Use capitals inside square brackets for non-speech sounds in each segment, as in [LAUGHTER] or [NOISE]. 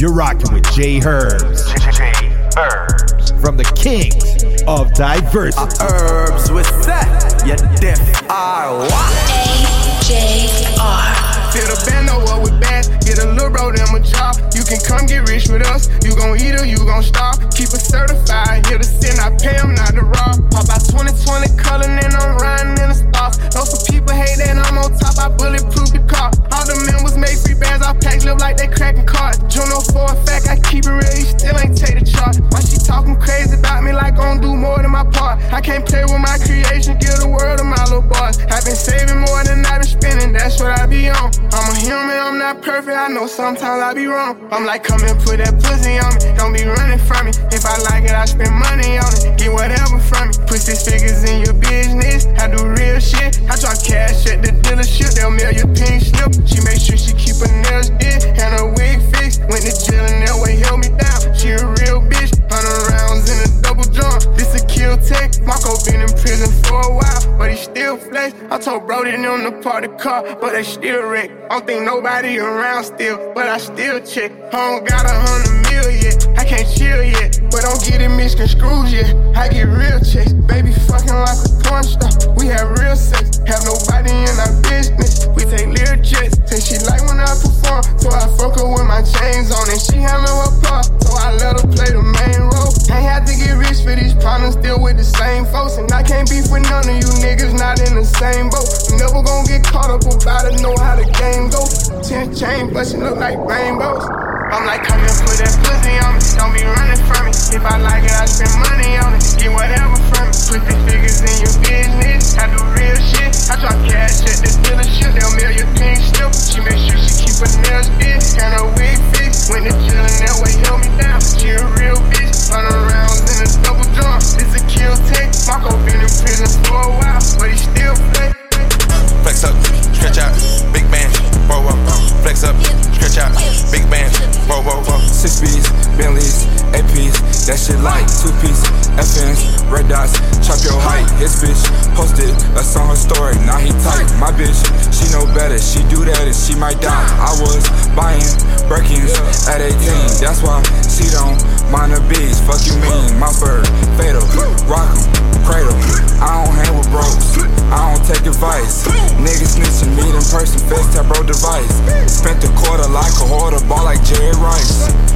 You're rocking with J Herbs. J Herbs. From the kings of diversity. Uh, herbs with that. You deaf are what? AJR. Fill the band up with bass, get them a job. You can come get rich with us, you gon' eat or you gon' starve. Keep it certified, here to sin, I pay them not to rob. Pop out 2020 color, and I'm riding in the stars. Know some people hate that I'm on top, I bulletproof the car. All the members make free bands, I pack live like they cracking cards. Juno for a fact, I keep it real, you still ain't take the chart. Why she talking crazy about me like I'm do more than my part? I can't play with my creation, give the world to my little boss. I've been saving more than I've been spending, that's what I be on. I'm a human, I'm not perfect, I know sometimes I be wrong. I'm like, come and put that pussy on me, don't be running from me. If I like it, I spend money on it, get whatever from me. Put six figures in your business, I do real shit. I drop cash at the dealership, they'll mail your pink slip. She make sure she keep her nails did and her wig fixed. Went to jail and that way held me down. She a real bitch, in a This a kill tech. Marco been in prison for a while, but he still flex. I told Brody them to park the car, but they still wreck. I don't think nobody around still, but I still check. I don't got a hundred mil yet, I can't chill yet, but don't get it misconstrued yet. I get real checks, baby fucking like a porn star. We have real sex, have nobody in our business. We take little jets, say she like when I perform, so I fuck her with my chains on, and she handle her part, so I let her play the main role. Ain't had to get rich for these problems, still with the same folks, and I can't beef with none of you niggas not in the same boat. Never gonna get caught up about it, know how the game goes. Ten chain bustin' look like rainbows. I'm like, come and put that pussy me. Don't be running from me. If I like it, I spend money on it. Get whatever from me. Put the figures in your business. I do real shit. I drop cash at the dealership. They'll mail your slip. She make sure she keep her nails and her wig fixed. Jail and that way held me down. She a real bitch. Run around in a double drum. This a kill take. Marco been in prison for a while, but he still play. Flex up, stretch out, big band, whoa whoa. Flex up, stretch out, big band, whoa whoa whoa. Six B's, Bentleys, APs, that shit like two piece, FNs, red dots, chop your height. His bitch posted us on her story, now he tight. My bitch, she know better, she do that and she might die. I was buying Birkins at 18, that's why she don't mind the beats. Fuck you mean, my bird, fatal, rock 'em, cradle. I don't hang with bros, I don't take advice. Niggas snitching, meet in person, FaceTime bro device. Spent a quarter like a hoarder, ball like Jerry Rice.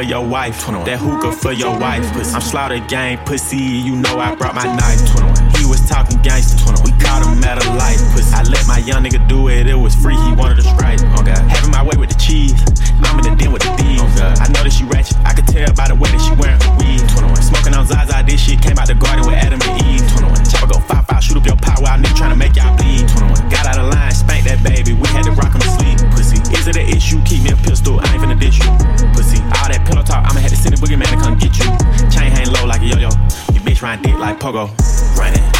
for your wife. That hookah for your wife. I'm slaughter gang pussy. You know I brought my knife. He was talking gangster. We caught him at a light. Pussy. I let my young nigga do it. It was free. He wanted a strike. Oh God. Having my way with the cheese. I'm in the with the thieves. I know that she ratchet. I could tell by the way that she wearing her weed. Smoking on Zaza. This shit came out the garden with Adam and Eve. Chopper go five five. Shoot up your pot while I need trying to make y'all bleed. Got out of line. Spank that baby. We had to rock him is it an issue? Keep me a pistol, I ain't finna ditch you. Pussy, all that pillow talk, I'ma have to send a boogeyman to come get you. Chain hang low like a yo yo. Your bitch run dick like pogo. Running.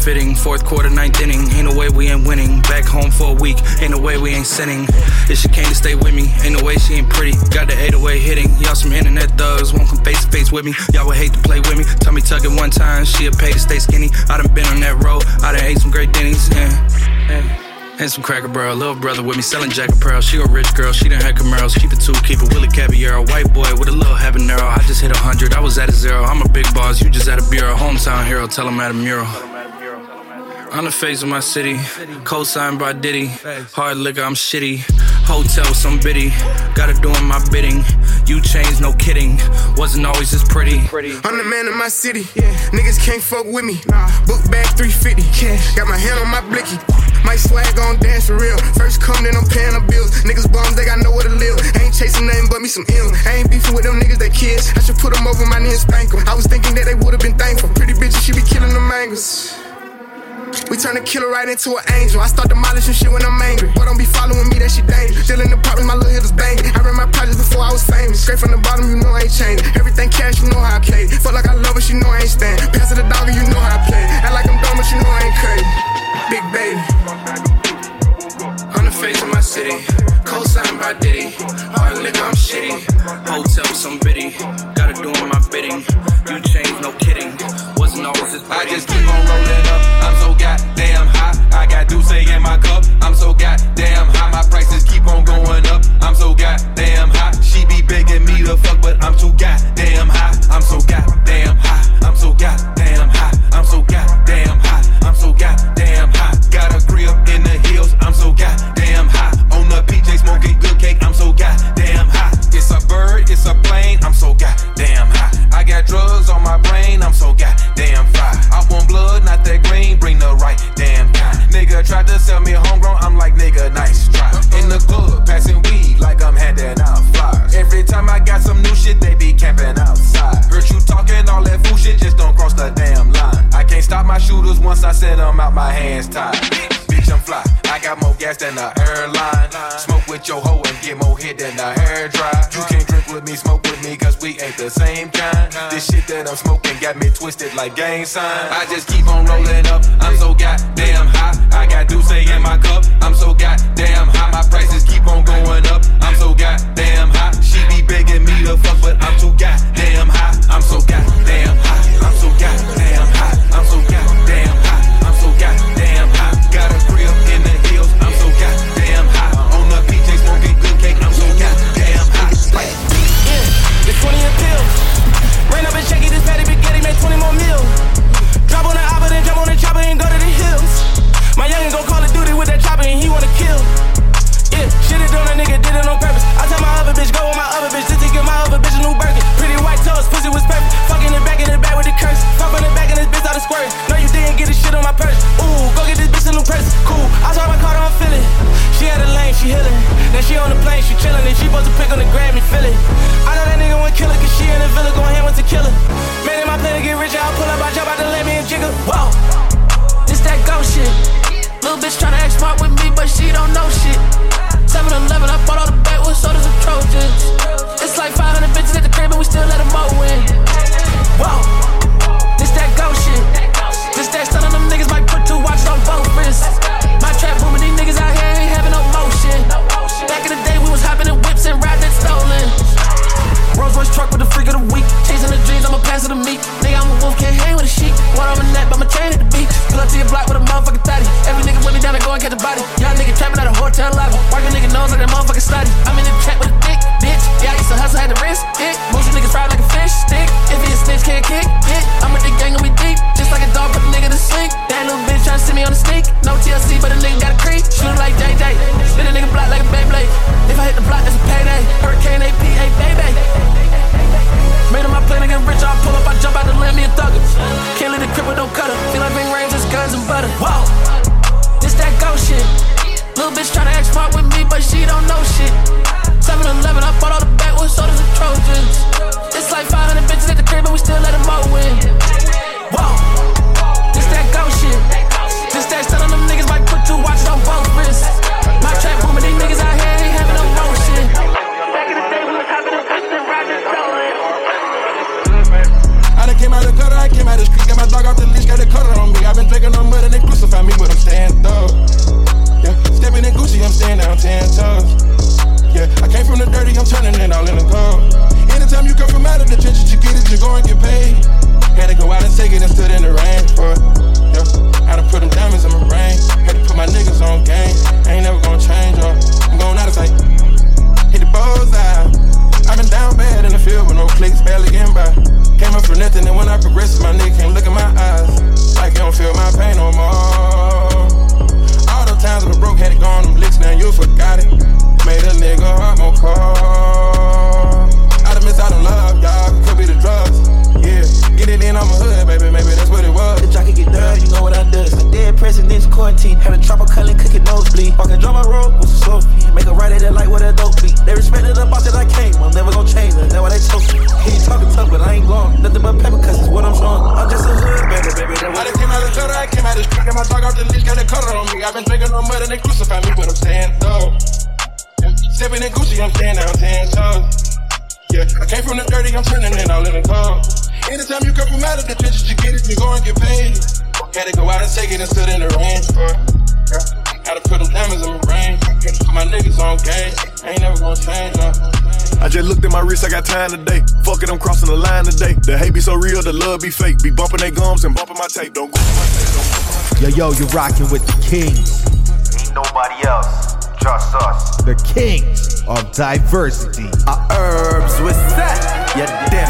Fitting. Fourth quarter, ninth inning. Ain't no way we ain't winning. Back home for a week. Ain't no way we ain't sinning. If she came to stay with me, ain't no way she ain't pretty. Got the 808 hitting. Y'all some internet thugs. Won't come face to face with me. Y'all would hate to play with me. Tell me tuck it one time. She'll pay to stay skinny. I done been on that road. I done ate some great Denny's. Yeah. yeah. And some cracker barrel, little brother with me selling jacket pearl. She a rich girl, she done had Camaros. Keep it two, keep it Willie Caballero. White boy with a little habanero. I just hit a hundred, I was at a zero. I'm a big boss, you just at a bureau. Hometown hero, tell him at a mural. On the face of my city, co-signed by Diddy. Hard liquor, I'm shitty. Hotel, some biddy. Gotta doing my bidding. You changed, no kidding. Wasn't always this pretty. I'm the man of my city. Niggas can't fuck with me. Book bag 350. Got my hand on my blicky. My swag on dance for real. First come, then I'm paying the bills. Niggas bums, they got nowhere to live. I ain't chasing nothing but me some M's. I ain't beefing with them niggas, they kids. I should put them over my knee and spank them. I was thinking that they would've been thankful. Pretty bitches, she be killing the mangoes. We turn a killer right into an angel. I start demolishing shit when I'm angry. Boy, don't be following me, that shit dangerous. Still in the apartment, my little hitters banging. I ran my projects before I was famous. Straight from the bottom, you know I ain't changing. Everything cash, you know how I play. Fuck like I love her, she know I ain't stand. Pass it the dog, you know how I play. Act like I'm dumb, but you know I ain't crazy. Big baby. On the face of my city, co-signed by Diddy. Hard liquor, I'm shitty. Hotel, some biddy. Gotta do my bidding. You changed, no kidding. Wasn't always this I just keep on rolling up. Cup. I'm so goddamn high. My prices keep on going up. I'm so goddamn the damn line. I can't stop my shooters once I set them out, my hands tied. Bitch, I'm fly. I got more gas than the airline. Smoke with your hoe and get more hit than the hair dry. You can't drink with me, smoke with me, cause we ain't the same kind. This shit that I'm smoking got me twisted like gang signs. I just keep on rolling up. I'm so goddamn high. I got Douce in my cup. I'm so goddamn high. My prices keep on going up. I'm so goddamn high. She be begging me to fuck, but I'm too goddamn high. I'm so goddamn high. And squirt. No, you didn't get this shit on my purse. Ooh, go get this bitch a new purse. Cool, I saw my car, I'm feeling. She had a lane, she healing. Now she on the plane, she chilling. and she supposed to pick on the Grammy, feel it. I know that nigga went killer, cause she in the villa going ham with the killer. Man, in my plan to get rich, I'll pull up, I jump out the let me and jiggle. Whoa, this that ghost shit. Little bitch tryna act smart with me, but she don't know shit. 7 Eleven, I bought all the backwoods sodas and Trojans. It's like 500 bitches at the crib, and we still let them mow in. Whoa, this that ghost shit. This that stun on them niggas might put two watches on both wrists. My trap booming, these niggas out here ain't having no motion. Back in the day, we was hopping in whips and riding. Rolls Royce truck with the freak of the week. Chasing the dreams, I'ma pass it to me. Nigga, I'm a wolf, can't hang with a sheep. One on my neck, but my chain at the beach. Pull up to your block with a motherfucking thotty. Every nigga me down to go and catch a body. Young nigga trapping at a hotel lobby. Work a nigga nose like that motherfucking study. I'm in the trap with a dick, bitch. Yeah, I used to hustle, had the wrist, dick. Most of niggas ride like a fish stick. If he a snitch, can't kick, hit. I'm with the gang and we deep. Just like a dog, put the nigga to sleep. That little bitch tryna see me on the sneak. No TLC, but a nigga got a creep. Shoot like JJ. Spin a nigga block like a Beyblade. If I hit the block, that's a payday. Hurricane AP, hey baby. Made him my plan to get rich, I pull up, I jump out the limb, me a thugger. Can't leave the crib with no cutter. Feel like big range, just guns and butter. Whoa, this that ghost shit. Little bitch tryna act smart with me, but she don't know shit. 7 Eleven, I bought all the backwoods sodas and Trojans. It's like 500 bitches at the crib, but we still let them all win. Whoa, this that ghost shit. This that telling them niggas might put two watches on both wrists. My trap booming, these niggas out here ain't having no motion. Back in the day, we was having a I got time today. Fuck it, I'm crossing the line today. The hate be so real, the love be fake. Be bumping they gums and bumping my tape. Don't go. Yo, yo, you're rocking with the kings, Ain't nobody else. Just us. the kings of diversity. Our herbs with that. You deaf are what? I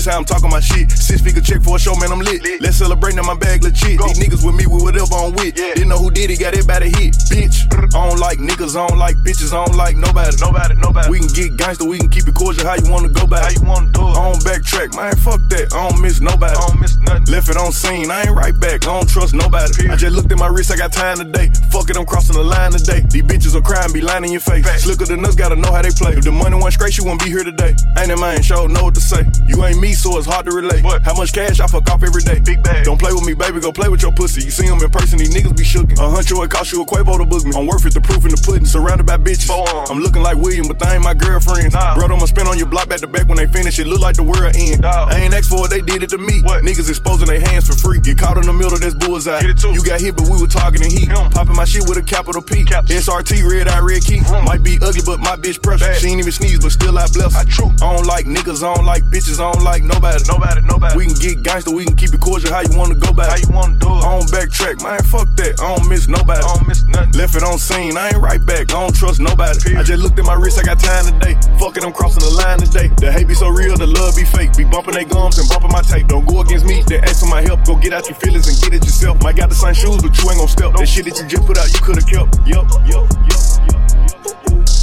piss, how I'm talking my shit. Six figure check for a show, man, I'm lit. Let's celebrate now my bag legit. These niggas with me with whatever I'm with. Didn't know who did it, got everybody hit. Bitch, I don't like niggas, I don't like bitches, I don't like nobody. Nobody, nobody. We can get gangster, we can keep it cordial. How you wanna go back? How you wanna do it? I don't backtrack, man. Fuck that. I don't miss nobody. I don't miss. Left it on scene, I ain't right back. I don't trust nobody. I just looked at my wrist, I got time today. Fuck it, I'm crossing the line today. These bitches will cry and be lying in your face. Slicker than us, gotta know how they play. If the money went straight, you wouldn't be here today. Ain't that man, show know what to say. You ain't me, so it's hard to relate. How much cash I fuck off every day? Big bag. Don't play with me, baby, go play with your pussy. You see them in person, these niggas be shookin'. A huncho, it cost you a Quavo to book me. I'm worth it, the proof in the pudding, surrounded by bitches. I'm looking like William, but they ain't my girlfriends. Nah. Bro, I'ma spin on your block back to back when they finish. It look like the world end. I ain't asked for it, they did it to me. What? Niggas exposing their hands for free. Get caught in the middle, that's bullseye. Get it too. You got hit, but we were talking targeting heat. Mm. Popping my shit with a capital P. SRT, red eye, red key. Mm. Might be ugly, but my bitch pressure. She ain't even sneeze, but still I bless. I true. I don't like niggas, I don't like bitches, I don't like nobody. Nobody, nobody. We can get gangster, we can keep it cordial. How you wanna go back? How you wanna do it? I don't backtrack, man. Fuck that. I don't miss nobody. I don't miss nothing. Left it on scene, I ain't right back. I don't trust nobody. I just looked at my wrist, I got time today. Fuck it, I'm crossing the line today. The hate be so real, the love be fake. Be bumping they gums and bumping my tape. Don't go against me, they ask for my help. Go get out your feelings and get it yourself. Might got the same shoes, but you ain't gon' step. That shit that you just put out, you could've kept. Yup, yup, yup, yup, yup.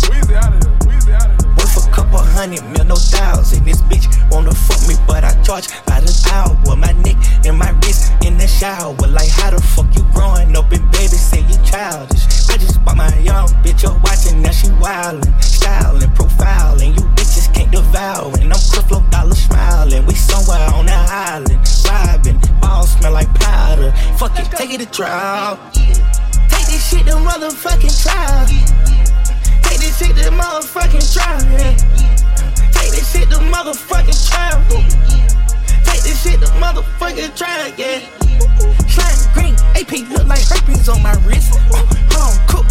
Weezy out of here. Weezy couple hundred mil, no thousand. This bitch wanna fuck me, but I charge by the hour. My neck and my wrist in the shower. Like, how the fuck you growing up and baby say you childish? I just bought my young bitch a watch and now she wildin', styling, profiling. You devour. And I'm Creflo Dollar smiling. We somewhere on the island, vibing. All smell like powder. Fuck it, take it to trial. Take this shit to motherfucking trial. Take this shit to motherfucking trial. Take this shit to motherfucking trial. Take this shit to motherfucking trial, yeah. Slime green, AP look like herpes on my wrist. Uh, home cook,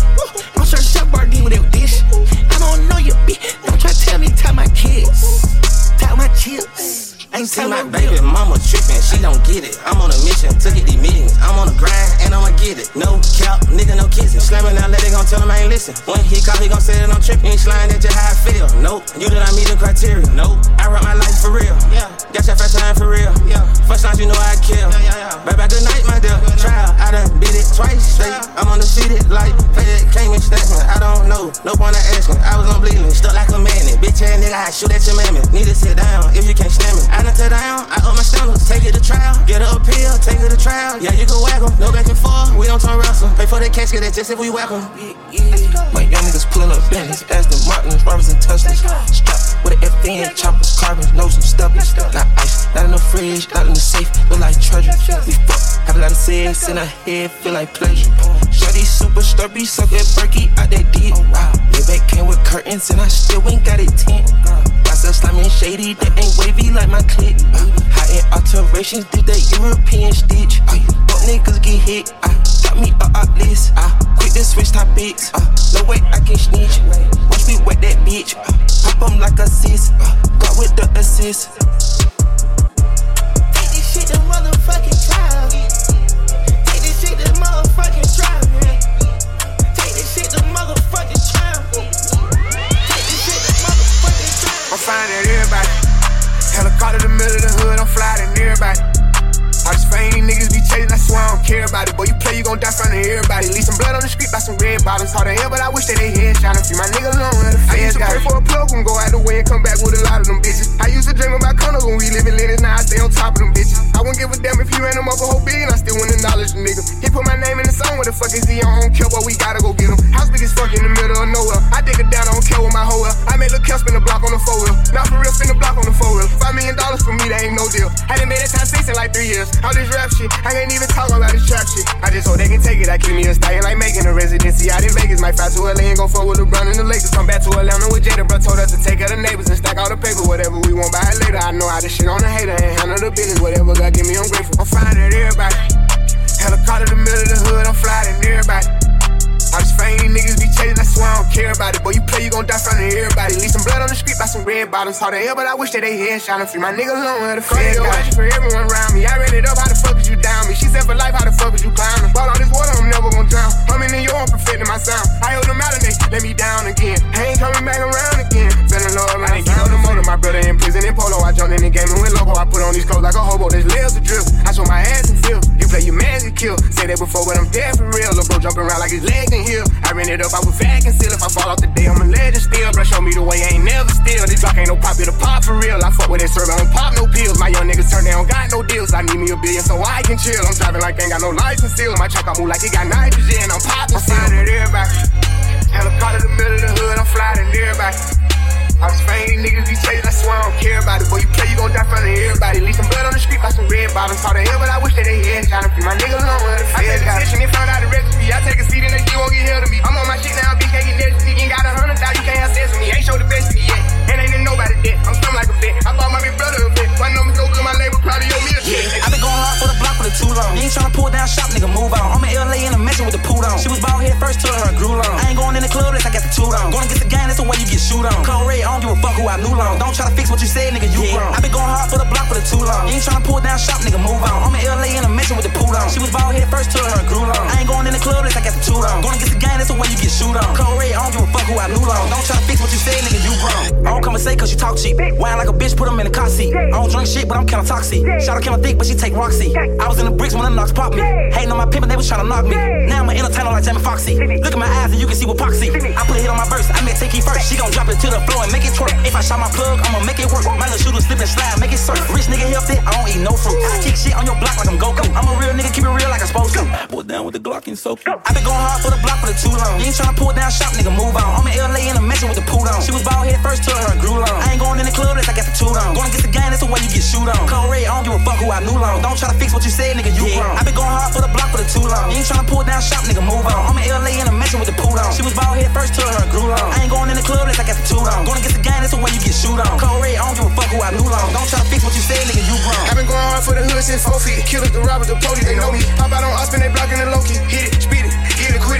I'm sure Chef Boyardee with that dish. I don't know you, bitch. Don't try to tell me tie my kids. Tie my chips, think my baby mama trippin', she don't get it. I'm on a mission to get these millions. I'm on a grind and I'ma get it. No cap, nigga, no kissing. Slamming out, let it gon' tell him I ain't listen. When he call, he gon' say that I'm trippin'. Ain't sliding at just how I feel. Nope, you did not meet the criteria. Nope, I rap my life for real. Yeah, got your first time for real. Yeah, first time you know I kill. Yeah, yeah, yeah. Bye, good night, my dear. Trial, I done did it twice straight. I'm on the undefeated like Fed came in statement. I don't know, no point of asking. I was on bleeding, stuck like a magnet. Bitch ass nigga, I shoot at your mammy. Need to sit down if you can't stand me. I done tear down, I up my standards, take it to trial, get a appeal, take it to trial. Yeah, you can whack em, no back and forth, we don't turn wrestle. Pay for the casket, that's just if we whack em. My young niggas pullin' up Bentleys, Aston Martins, Robbins and Teslas. Strapped with an FN, choppers, carbon, no some stubbies. Got ice, not in the fridge, not in the safe, look like treasure. We fuck, have a lot of sex in our head, feel like pleasure. Shorty super stubby, suck at Berkey out that deep. Wow, back came with curtains and I still ain't got it 10. I'm shady, that ain't wavy like my clip. High in alterations, did that European stitch. Uh, niggas get hit, I got me up up list. I quit quick to switch topics, uh, no way I can snitch. Watch me wet that bitch, uh, pop him like a sis, uh, got with the assist. Helicopter in the middle of the hood, I'm flying at everybody. All these fame niggas be chasing, I swear I don't care about it. Boy, you play, you gon' die front of everybody. Leave some blood on the street by some red bottoms. Hard to hell, but I wish that they head shine. Free my nigga alone, where the I used to pray for a plug and go out the way and come back with a lot of them bitches. I used to dream about condos when we living in Lennox, now I stay on top of them bitches. I wouldn't give a damn if he ran them up a whole billion, I still wouldn't acknowledge the nigga. He put my name in the song, where the fuck is he? I don't care, but we gotta go get him. House big as fuck in the middle of nowhere. I dig it down, I don't care with my hoe up. I made Lil' Kel spin the block on the four wheel. Not for real, spin the block on the four wheel. Five million dollars for me, that ain't no deal. Hadn't made it time six in like three years. All this rap shit, I can't even talk about this trap shit. I just hope they can take it. I keep me a style like making a residency out in Vegas. Might fly to LA and go fuck with LeBron and the Lakers. Come back to Atlanta with Jada, bro. Told us to take of the neighbors and stack all the paper. Whatever we want, buy it later. I know how to shit on a hater and handle the business. Whatever give me, I'm grateful. I'm fine at everybody. Helicopter in the middle of the hood, I'm flying at everybody. All these fame niggas be chasing, I swear I don't care about it. Boy, you play, you gon' die front of everybody. Leave some blood on the street by some red bottoms. Hard to hell, but I wish that they head shine free. My nigga alone where the feds got it. for everyone around me. I read it up, how the fuck is you down me? She said for life, how the fuck is you climbing? Bought all this water, I'm never gon' drown. I'm in New York, perfecting my sound. I held them out and they let me down again. I ain't coming back around again. Feeling low, I ain't get on the motor. My brother in prison in polo. I jumped in the game and went loco. I put on these clothes like a hobo. There's layers of drip. I show my ass and feel. You play your man, get killed. Said that before, but I'm dead for real. Lil' bro jumping around like his legs in here. I ran it up, I was and still. If I fall off the day, I'm a legend still. Bro, show me the way, I ain't never still. This block ain't no pop, it a pop for real. I fuck with that serve, I don't pop no pills. My young niggas turn, they don't got no deals. I need me a billion so I can chill. I'm driving like ain't got no license still. My truck, I move like it got nitrogen. I'm popping. I'm flying at everybody. Helicopter in the middle of the hood, I'm flying at everybody. All these fame niggas be chasing, I swear I don't care about it. Boy, you play, you gon' die front of everybody. Leave some blood on the street by some red bottoms. Hard to hell, but I wish that they head shine free. My nigga alone where the feds got it. and found out the recipe. I take a seat and they still won't get held to me. I'm on my shit now, BK get dead. Ain't got a hundred thousand, you can't have sex with me. Ain't show the best to you yet. And ain't in nobody dead. I'm something like a vet. I bought my big brother a vet. My numbers so good, my label probably owe me a check. Yeah, I been going hard for the block for the too long. You ain't tryna pull down shop, nigga, move on. I'm in LA and I'm messing with the pool on. She was bald head first, told her grew long. I ain't going in the club unless I got the toot on. Gonna get the gang, that's the way you get shoot on. Code red, I don't give a fuck who I knew long. Don't try to fix what you said, nigga, you yeah. wrong. I been going hard for the block for the too long. You ain't to pull down shop, nigga, move on. I'm in LA and I'm messing with the pool on. She was bald head first, told her grew long. I ain't going in the club unless I got the toot on. Gonna get the gang, that's the way you get shoot on. Code red, I don't give a fuck who I knew long. Don't try to fix I don't come and say cause you talk cheap. Whine like a bitch, put him in the car seat. I don't drink shit, but I'm kinda toxic. Shout out kinda thick, but she take Roxy. I was in the bricks when the knocks popped me. Hating on my pimpin', they was trying to knock me. Now I'm an entertainer like Jamie Foxy. Look at my eyes and you can see what poxy. I put a hit on my verse, I met Takey first. She gon' drop it to the floor and make it twerk. If I shot my plug, I'ma make it work. My little shooter slip and slide, make it surf. Rich nigga healthy, I don't eat no fruit. I kick shit on your block like I'm Goku. I'm a real nigga, keep it real like I'm supposed to. Boy down with the Glock and so I been going hard for the block for the too long. You ain't tryna pull down shop, nigga, move on. I'm in LA and I'm messing with the pool on. She was bald head first, to her grew long. I ain't going in the club unless I got the toot on. Gonna get the gang, that's the way you get shoot on. Code red, I don't give a fuck who I knew long. Don't try to fix what you said, nigga, you yeah. wrong. I been going hard for the block for the too long. You ain't tryna pull down shop, nigga, move on. I'm in LA and I'm messing with the pool on. She was bald head first, told her grew long. I ain't going in the club unless I got the toot on. Gonna get the gang, that's the way you get shoot on. Code red, I don't give a fuck who I knew long. Don't try to fix what you said, nigga, you wrong. i been going hard for the hood since four feet. Killers, the robbers, the police, they know me. Pop out on us, they blocking the low key. Hit it, speed it,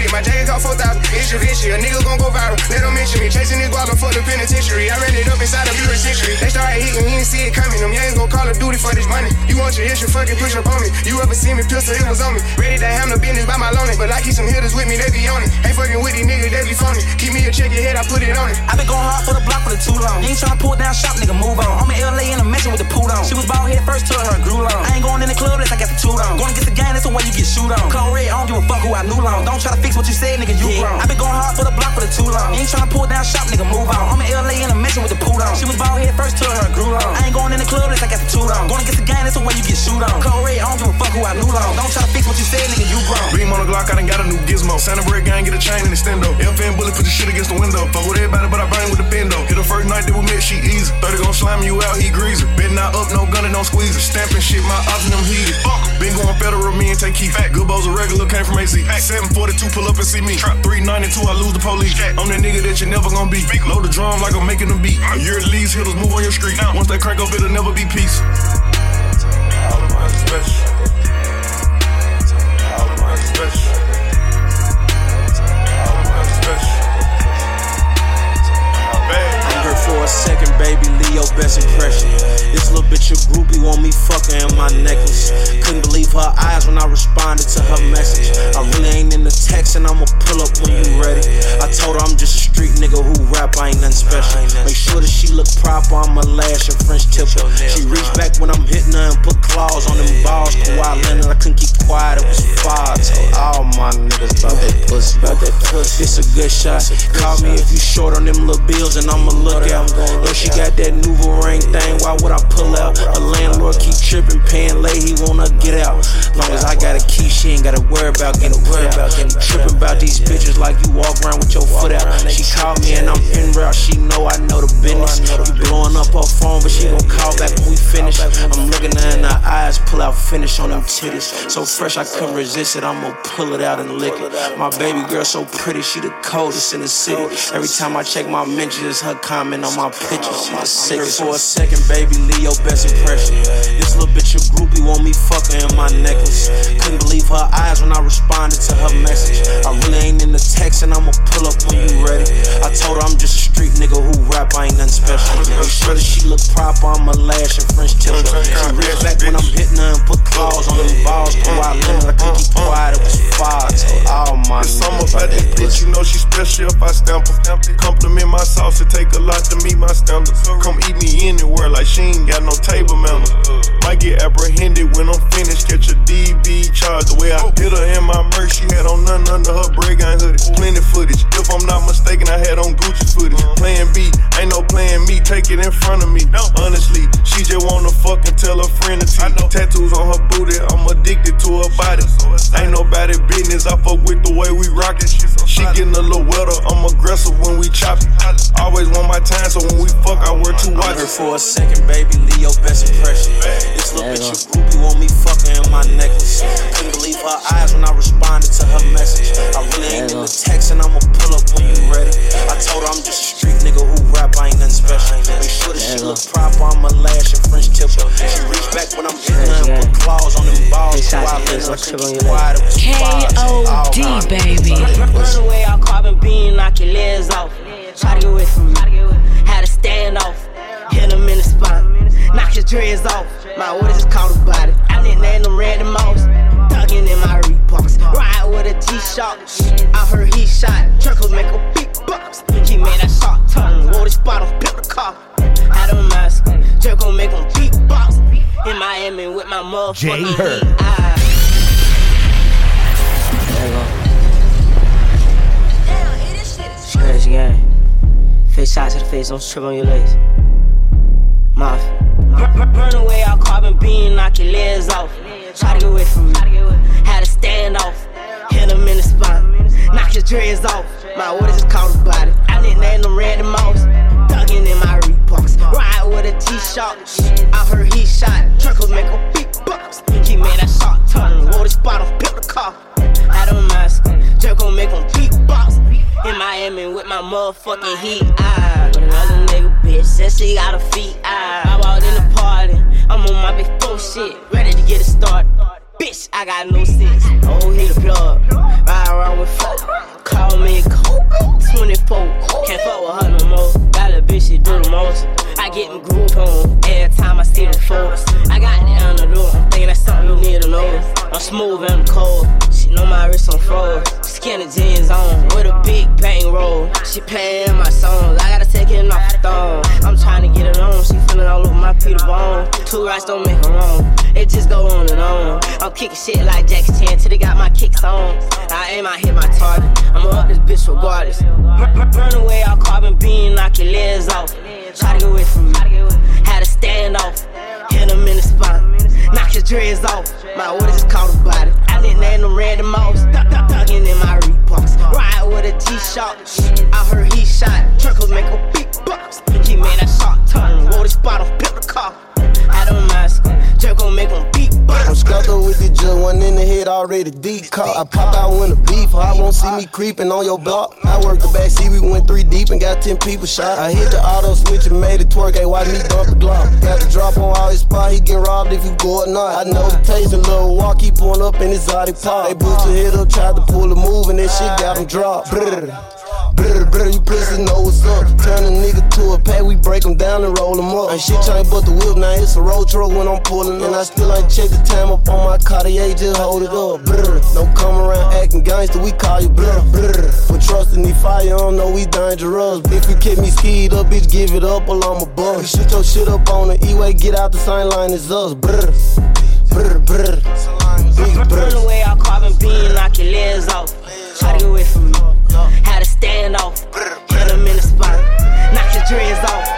it. My jacket cost 4,000. Issue this shit. A nigga gon' go viral. They don't mention me. Chasing this guala for the penitentiary. I ran it up inside of a century. They started hitting, he didn't see it coming. Them young gon' call of duty for this money. You want your issue, fucking push up on me. You ever see me pistol, it was on me. Ready to handle business by my lonely. But I keep some hitters with me, they be on it. Ain't fucking with these niggas, they be phony. Keep me a check your head, I put it on it. I been going hard for the block for the too long. You ain't tryna pull down shop, nigga, move on. I'm in LA and I'm messing with the pool on. She was bald head first, took her grew long. I ain't going in the club, that's I got the two on. Gonna get the game, that's the way you get shoot on. Code red, I don't give a fuck who I knew long. Don't try to fix what you said, nigga, you yeah. wrong. I been going hard for the block for the too long. Ain't tryna pull down shop, nigga, move on. I'm in LA in I'm messing with the pool on. She was bald head first, took her grew long. I ain't going in the club, that's I got the two on. Gonna get the gang, that's the way you get shoot on. Code red, I don't give a fuck who I knew long. Don't try to fix what you said, nigga, you wrong. Beam on the Glock, I done got a new gizmo. Santa bread gang, get a chain and extendo. FN bullet, put the shit against the window. Fuck with everybody, but I bang with the bendo. Hit the first night that we met, she easy. 30 gon' slam you out, he greasy. Bet not up, no gun and no squeeze. Stamping shit, my option them heated. Fuck. Been going federal, me and take key. Fat good bows a regular, came from AC. 742, pull up and see me. Trap 392, I lose the police. I'm that nigga that you never gon' be. Load the drum like I'm making a beat. A year at least, hitters move on your street. Once they crank up, it'll never be peace. All my special. All my special. Second, baby. Leo, best impression. This little bitch a groupie want me fucking in my necklace. Couldn't believe her eyes when I responded to her message. I really ain't in the text and I'ma pull up when you ready. I told her I'm just a street nigga who rap, I ain't nothing special. Make sure that she look proper, I'ma lash and French tip her. She reached back when I'm hitting her and put claws on them balls. Kawhi Leonard, I couldn't keep quiet, it was fire. All my niggas about that pussy, about that pussy. It's a good shot. Call me if you short on them little bills and I'ma look out. Yo, she got that nouveau ring thing, why would I pull out? A landlord keep tripping, paying late, he wanna get out. Long as I got a key, she ain't gotta worry about getting put out. Tripping about these bitches like you walk around with your foot out. She called me and I'm in route, she know I know the business. You blowing up her phone, but she gon' call back when we finish. I'm looking her in her eyes, pull out finish on them titties. So fresh, I couldn't resist it, I'ma pull it out and lick it. My baby girl so pretty, she the coldest in the city. Every time I check my mentions, her comment on my pictures, she the sickest. For a second, baby, Leo, best impression. This little bitch a groupie want me fucking in my necklace. Couldn't believe her eyes when I responded to her message. I really ain't in the text and I'ma pull up when you ready. I told her I'm just a street nigga who rap, I ain't nothing special. Make sure that she look proper, I'ma lash and French tip her. She real back when I'm hitting her and put claws on them balls. Kawhi Leonard, I couldn't keep quiet, it was fire. Told all my It's something about that bitch, you know she special if I stamp her. Compliment my sauce, it take a lot to meet my standards. Come eat me anywhere like she ain't got no table manners. Might get apprehended when I'm finished, catch a DB charge. The way I hit her in my merch, she had on nothing under her break gun hoodie. Plenty footage, if I'm not mistaken, I had on Gucci footage. Playing B, ain't no playing me, take it in front of me. Honestly, she just wanna fuck and tell her friend to. Tattoos on her booty, I'm addicted to her body. Ain't nobody business, I fuck with the way we rock it. She getting a little wetter, I'm aggressive when we chop it. Always want my time, so when we fuck, I wear two I'm watches. for a second, baby. Leo, best impression. This little bitch a groupie want me fucking in my necklace. Couldn't believe her eyes when I responded to her message. I really ain't in the text and I'ma pull up when you ready. I told her I'm just a street nigga who rap, I ain't nothing special. Make sure that she look proper, I'ma lash and French tip her. She reached back when I'm hitting her and put claws on them balls. Kawhi Leonard, I couldn't keep quiet, it was fire. Told all K.O.D. my baby. Run away, I'll carbon beam, knock your legs off. Try to get away from me. Had to stand off. Hit him in the spine. Knock his dreads off. My orders just caught about it. I nicknamed them Randy Moss. Thuggin' in my Reeboks. Ride with a G-Shock. I heard he shot. Truckles make a big box. He made that shot turn. Wore the spot off, built the car. Had a mask. Jerk gon' make him beatbox. In Miami with my motherfucking Jay Hurd. heat. Game. Face shot to the face, don't trip on your legs. Mafia. Burn, away our carbon beam, knock your legs off. Try to get away from me. Had to stand off. Hit him in the spine. Knock his dreads off. My orders is caught about it. I nicknamed them Randy Moss. Thuggin' in my Reeboks. Ride with a G-Shock. I heard he shot. Truckles make a big box. He made that shot turn. Wore the spot off, built the car. Had a mask. Jerk gon' make him beatbox. In Miami with my motherfucking heat. Ah, with another nigga bitch said she got a feet. Ah, I walked in the party. I'm on my big four shit, ready to get it started bitch, I got no sense. Oh, hit the plug, ride around with folk. Call me Coke, 24. Can't fuck with her no more. Got a bitch, she do the most. I get them group on every time I see them photos. I got it on the door, I'm thinking that's something you need to know. I'm smooth and I'm cold. She know my wrist on froze. Skinny jeans on with a big bang roll. She playin' my songs, I gotta take it off the thong. I'm trying to get it on, she feeling all over my Peter Bone. Two rights don't make her wrong, it just go on and on. I'm kicking shit like Jackie Chan till they got my kicks on. I aim, I hit my target. I'ma up this bitch regardless. Burn, away all carbon beam, knock your legs off. Try to get away from me. Had to stand off. Hit him in the spine. Knock his dreads off. My orders just caught a body. I didn't name them Randy Moss. Duck, duck, in my Reeboks. Ride with a G-Shock. I heard he shot. Truckles make a big He made that shot turn. Roll spot off, built the car. I don't mask. Jerk gon' make him beat I'm scrapped up with the jug, one in the head already deep caught. I pop out when the beef, I won't see me creeping on your block. I worked the back seat, we went three deep and got 10 people shot. I hit the auto switch and made it twerk, hey, watch me dump the Glock. Got the drop on all his spot, he get robbed if you go or not. I know the taste and little walk, Keep pulling up in his Audi pop. They your head up, tried to pull a move and that shit got him dropped. Brr, brr, you pussy know what's up. Turn a nigga to a pack, we break him down and roll him up. And shit trying but the whip, now it's a road truck when I'm pulling up. And I still ain't check the time up on my Cartier, just hold it up. Brr, don't come around acting gangster, we call you brr, brr. For trusting the fire, don't know we dangerous. If you keep me skied up, bitch, give it up, or I'm a bug. Shoot your shit up on the E-way, get out the same line as us. Brr, brr, brr. Big Burn brr. away all carbon beam, knock your legs off. Try to get away from me. Had to stand off. Hit him in the spot. Knock his dreads off.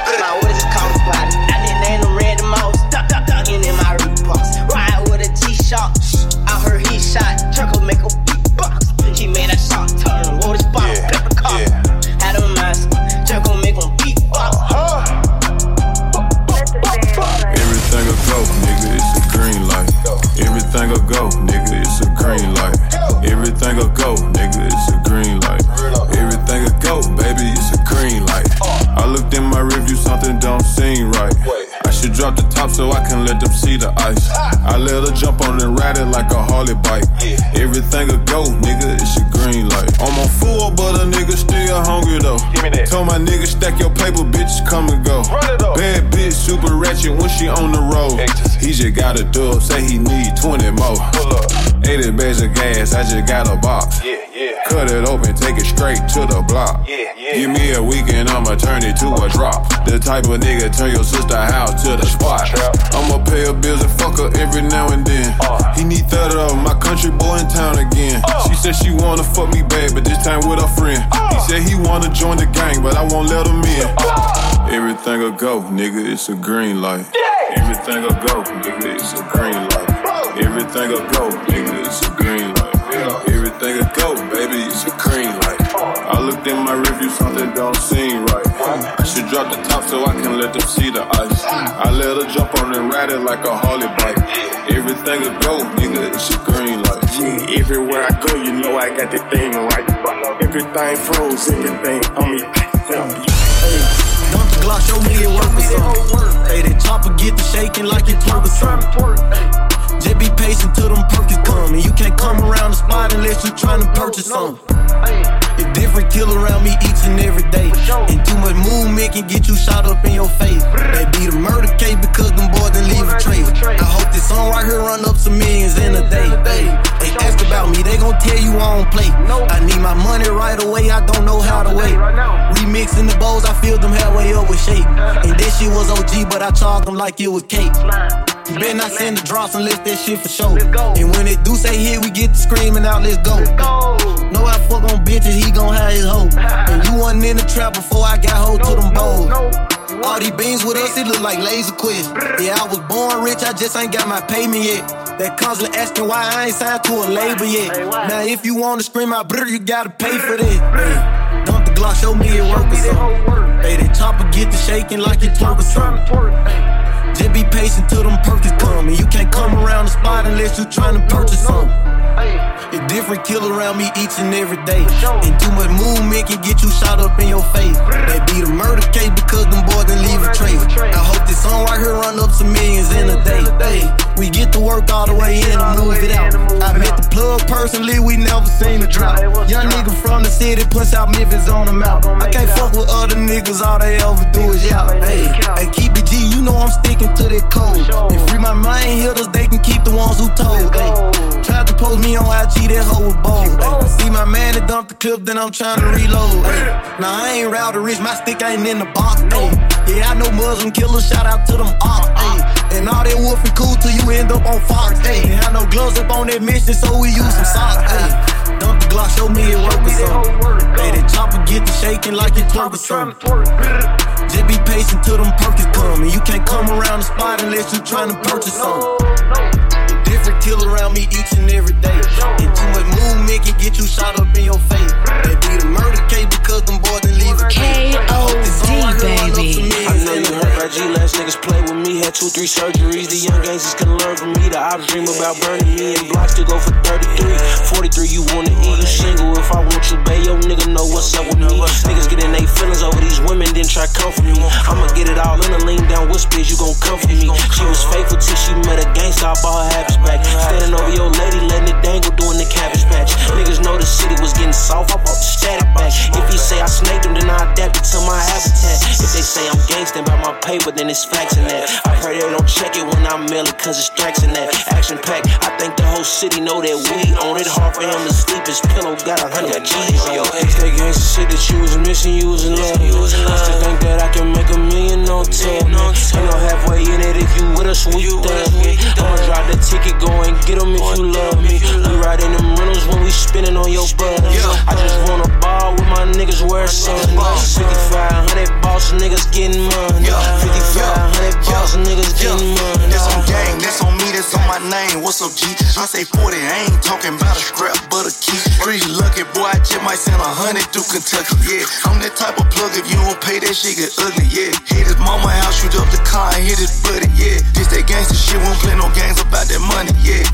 He just got a dub, say he need 20 more. 80 bags of gas, I just got a box. Yeah, yeah. Cut it open, take it straight to the block. Yeah, yeah. Give me a weekend, I'ma turn it to a drop. The type of nigga turn your sister house to the spot. I'ma pay her bills and fuck her every now and then. He need 30 of my country boy in town again. She said she wanna fuck me bad, but this time with a friend. He said he wanna join the gang, but I won't let him in. Everything will go, nigga, it's a green light. Everything will go, nigga, it's a green light. Everything will go, nigga, it's a green light. Everything will go, baby, it's a green light. I looked in my review, something don't seem right. I should drop the top so I can let them see the ice. I let her jump on and ride it like a Harley bike. Everything will go, nigga, it's a green light. Yeah, everywhere I go, you know I got the thing right. Everything froze, everything on me. The Glock, show me it work or something. Hey, that chopper get the shaking like it twerk or something. Just be patient till them perkins come. And you can't come around the spot unless you tryna purchase something. A different kill around me each and every day. And too much movement can get you shot up in your face. They be the murder case because them boys didn't leave a trace. I hope this song right here run up some millions in a day. They, ask about me, they gon' tell you I don't play. I need my money right away, I don't know how to wait. Remixing the bowls, I filled them halfway up with shake. And this shit was OG, but I charged them like it was cake. Better not send the drops unless that shit for sure. And when it do say hit, we get the screaming out, let's go. Know I fuck on bitches, he gon' have his hoe. And you wasn't in the trap before I got hold to them bowls. All these beans with us, it look like laser quest. Yeah, I was born rich, I just ain't got my payment yet. That constantly asking why I ain't signed to a label yet. Now, if you wanna scream out, brr, you gotta pay for this. Hey, dump the Glock, show me it work or something. Hey, that chopper get the shaking like it twerk or something. Just be patient till them perkins come. And you can't come around the spot unless you tryna purchase something. It's different kill around me each and every day. And too much movement can get you shot up in your face. Personally, we never seen a drop. Young nigga from the city, push out Memphis on the map. I can't fuck with other niggas, all they ever do is yell. Hey, hey, keep it G, you know I'm sticking to that code. And free my mind hitters, they can keep the ones who told. Hey, tried to post me on IG, that hoe was bold. Ay, see my man that dumped the clip, then I'm trying to reload. Nah, I ain't to rich, my stick ain't in the box. Ay, yeah, I know Muslim killers, shout out to them ops. And all that wolfing cool till you end up on Fox. Ay, I know gloves up on that mission, so we use some socks. Ay, dump the Glock, show me it work or something. Hey, that chopper get to shaking like it twerk or something. Just be patient till them perkins come. And you can't come around the spot unless you trying to purchase something. Different kill around me each and every day. And too much movement can get you shot up in your face. They be the murder case because them boys didn't leave. K.O.D. baby. I know you heard about G last niggas play with me. Had two, three surgeries. The young gangsters can learn from me. The ops dream about burning me. And blocks to go for 33. 43, you wanna eat, you single. If I want you, babe, yo nigga know what's up with me. Niggas get in they feelings over these women, then try comfort me. I'ma get it all in a lean down whispers, you gon' comfort me. She was faithful till she met a gangster, I bought her habits back. Standing over your lady, letting it dangle, doing the cabbage patch. Niggas know the city was getting soft, I bought the static back. If he say I snaked him, then I adapted to my habitat. If they say I'm gangsta by my paper, then it's facts in that. I pray they don't check it when I mail it, cause it's in that. Action pack, I think the whole city know that we own it. Hard for him to sleep, his pillow got a hundred G's on your ex. That gangsta shit that you was missing, you was in love. I still think that I can make a million on tour. Ain't no halfway in it if you with us, we thuggin'. I'ma drop the ticket, go and get 'em if you love me. We riding them rentals when we spinning on your buzz. I just wanna ball with my niggas where it's sun. 5500 boss niggas getting money. 5500 boss niggas getting money. This on gang, this on me, this on my name. What's up, G? I say 40, I ain't talking about a scrap, but a key. Pretty lucky, boy, I just might send a hundred through Kentucky, yeah. I'm that type of plug, if you don't pay that shit get ugly, yeah. Hit his mama house, shoot up the car and hit his buddy, yeah. This that gangster shit, won't play no games about that money, yeah.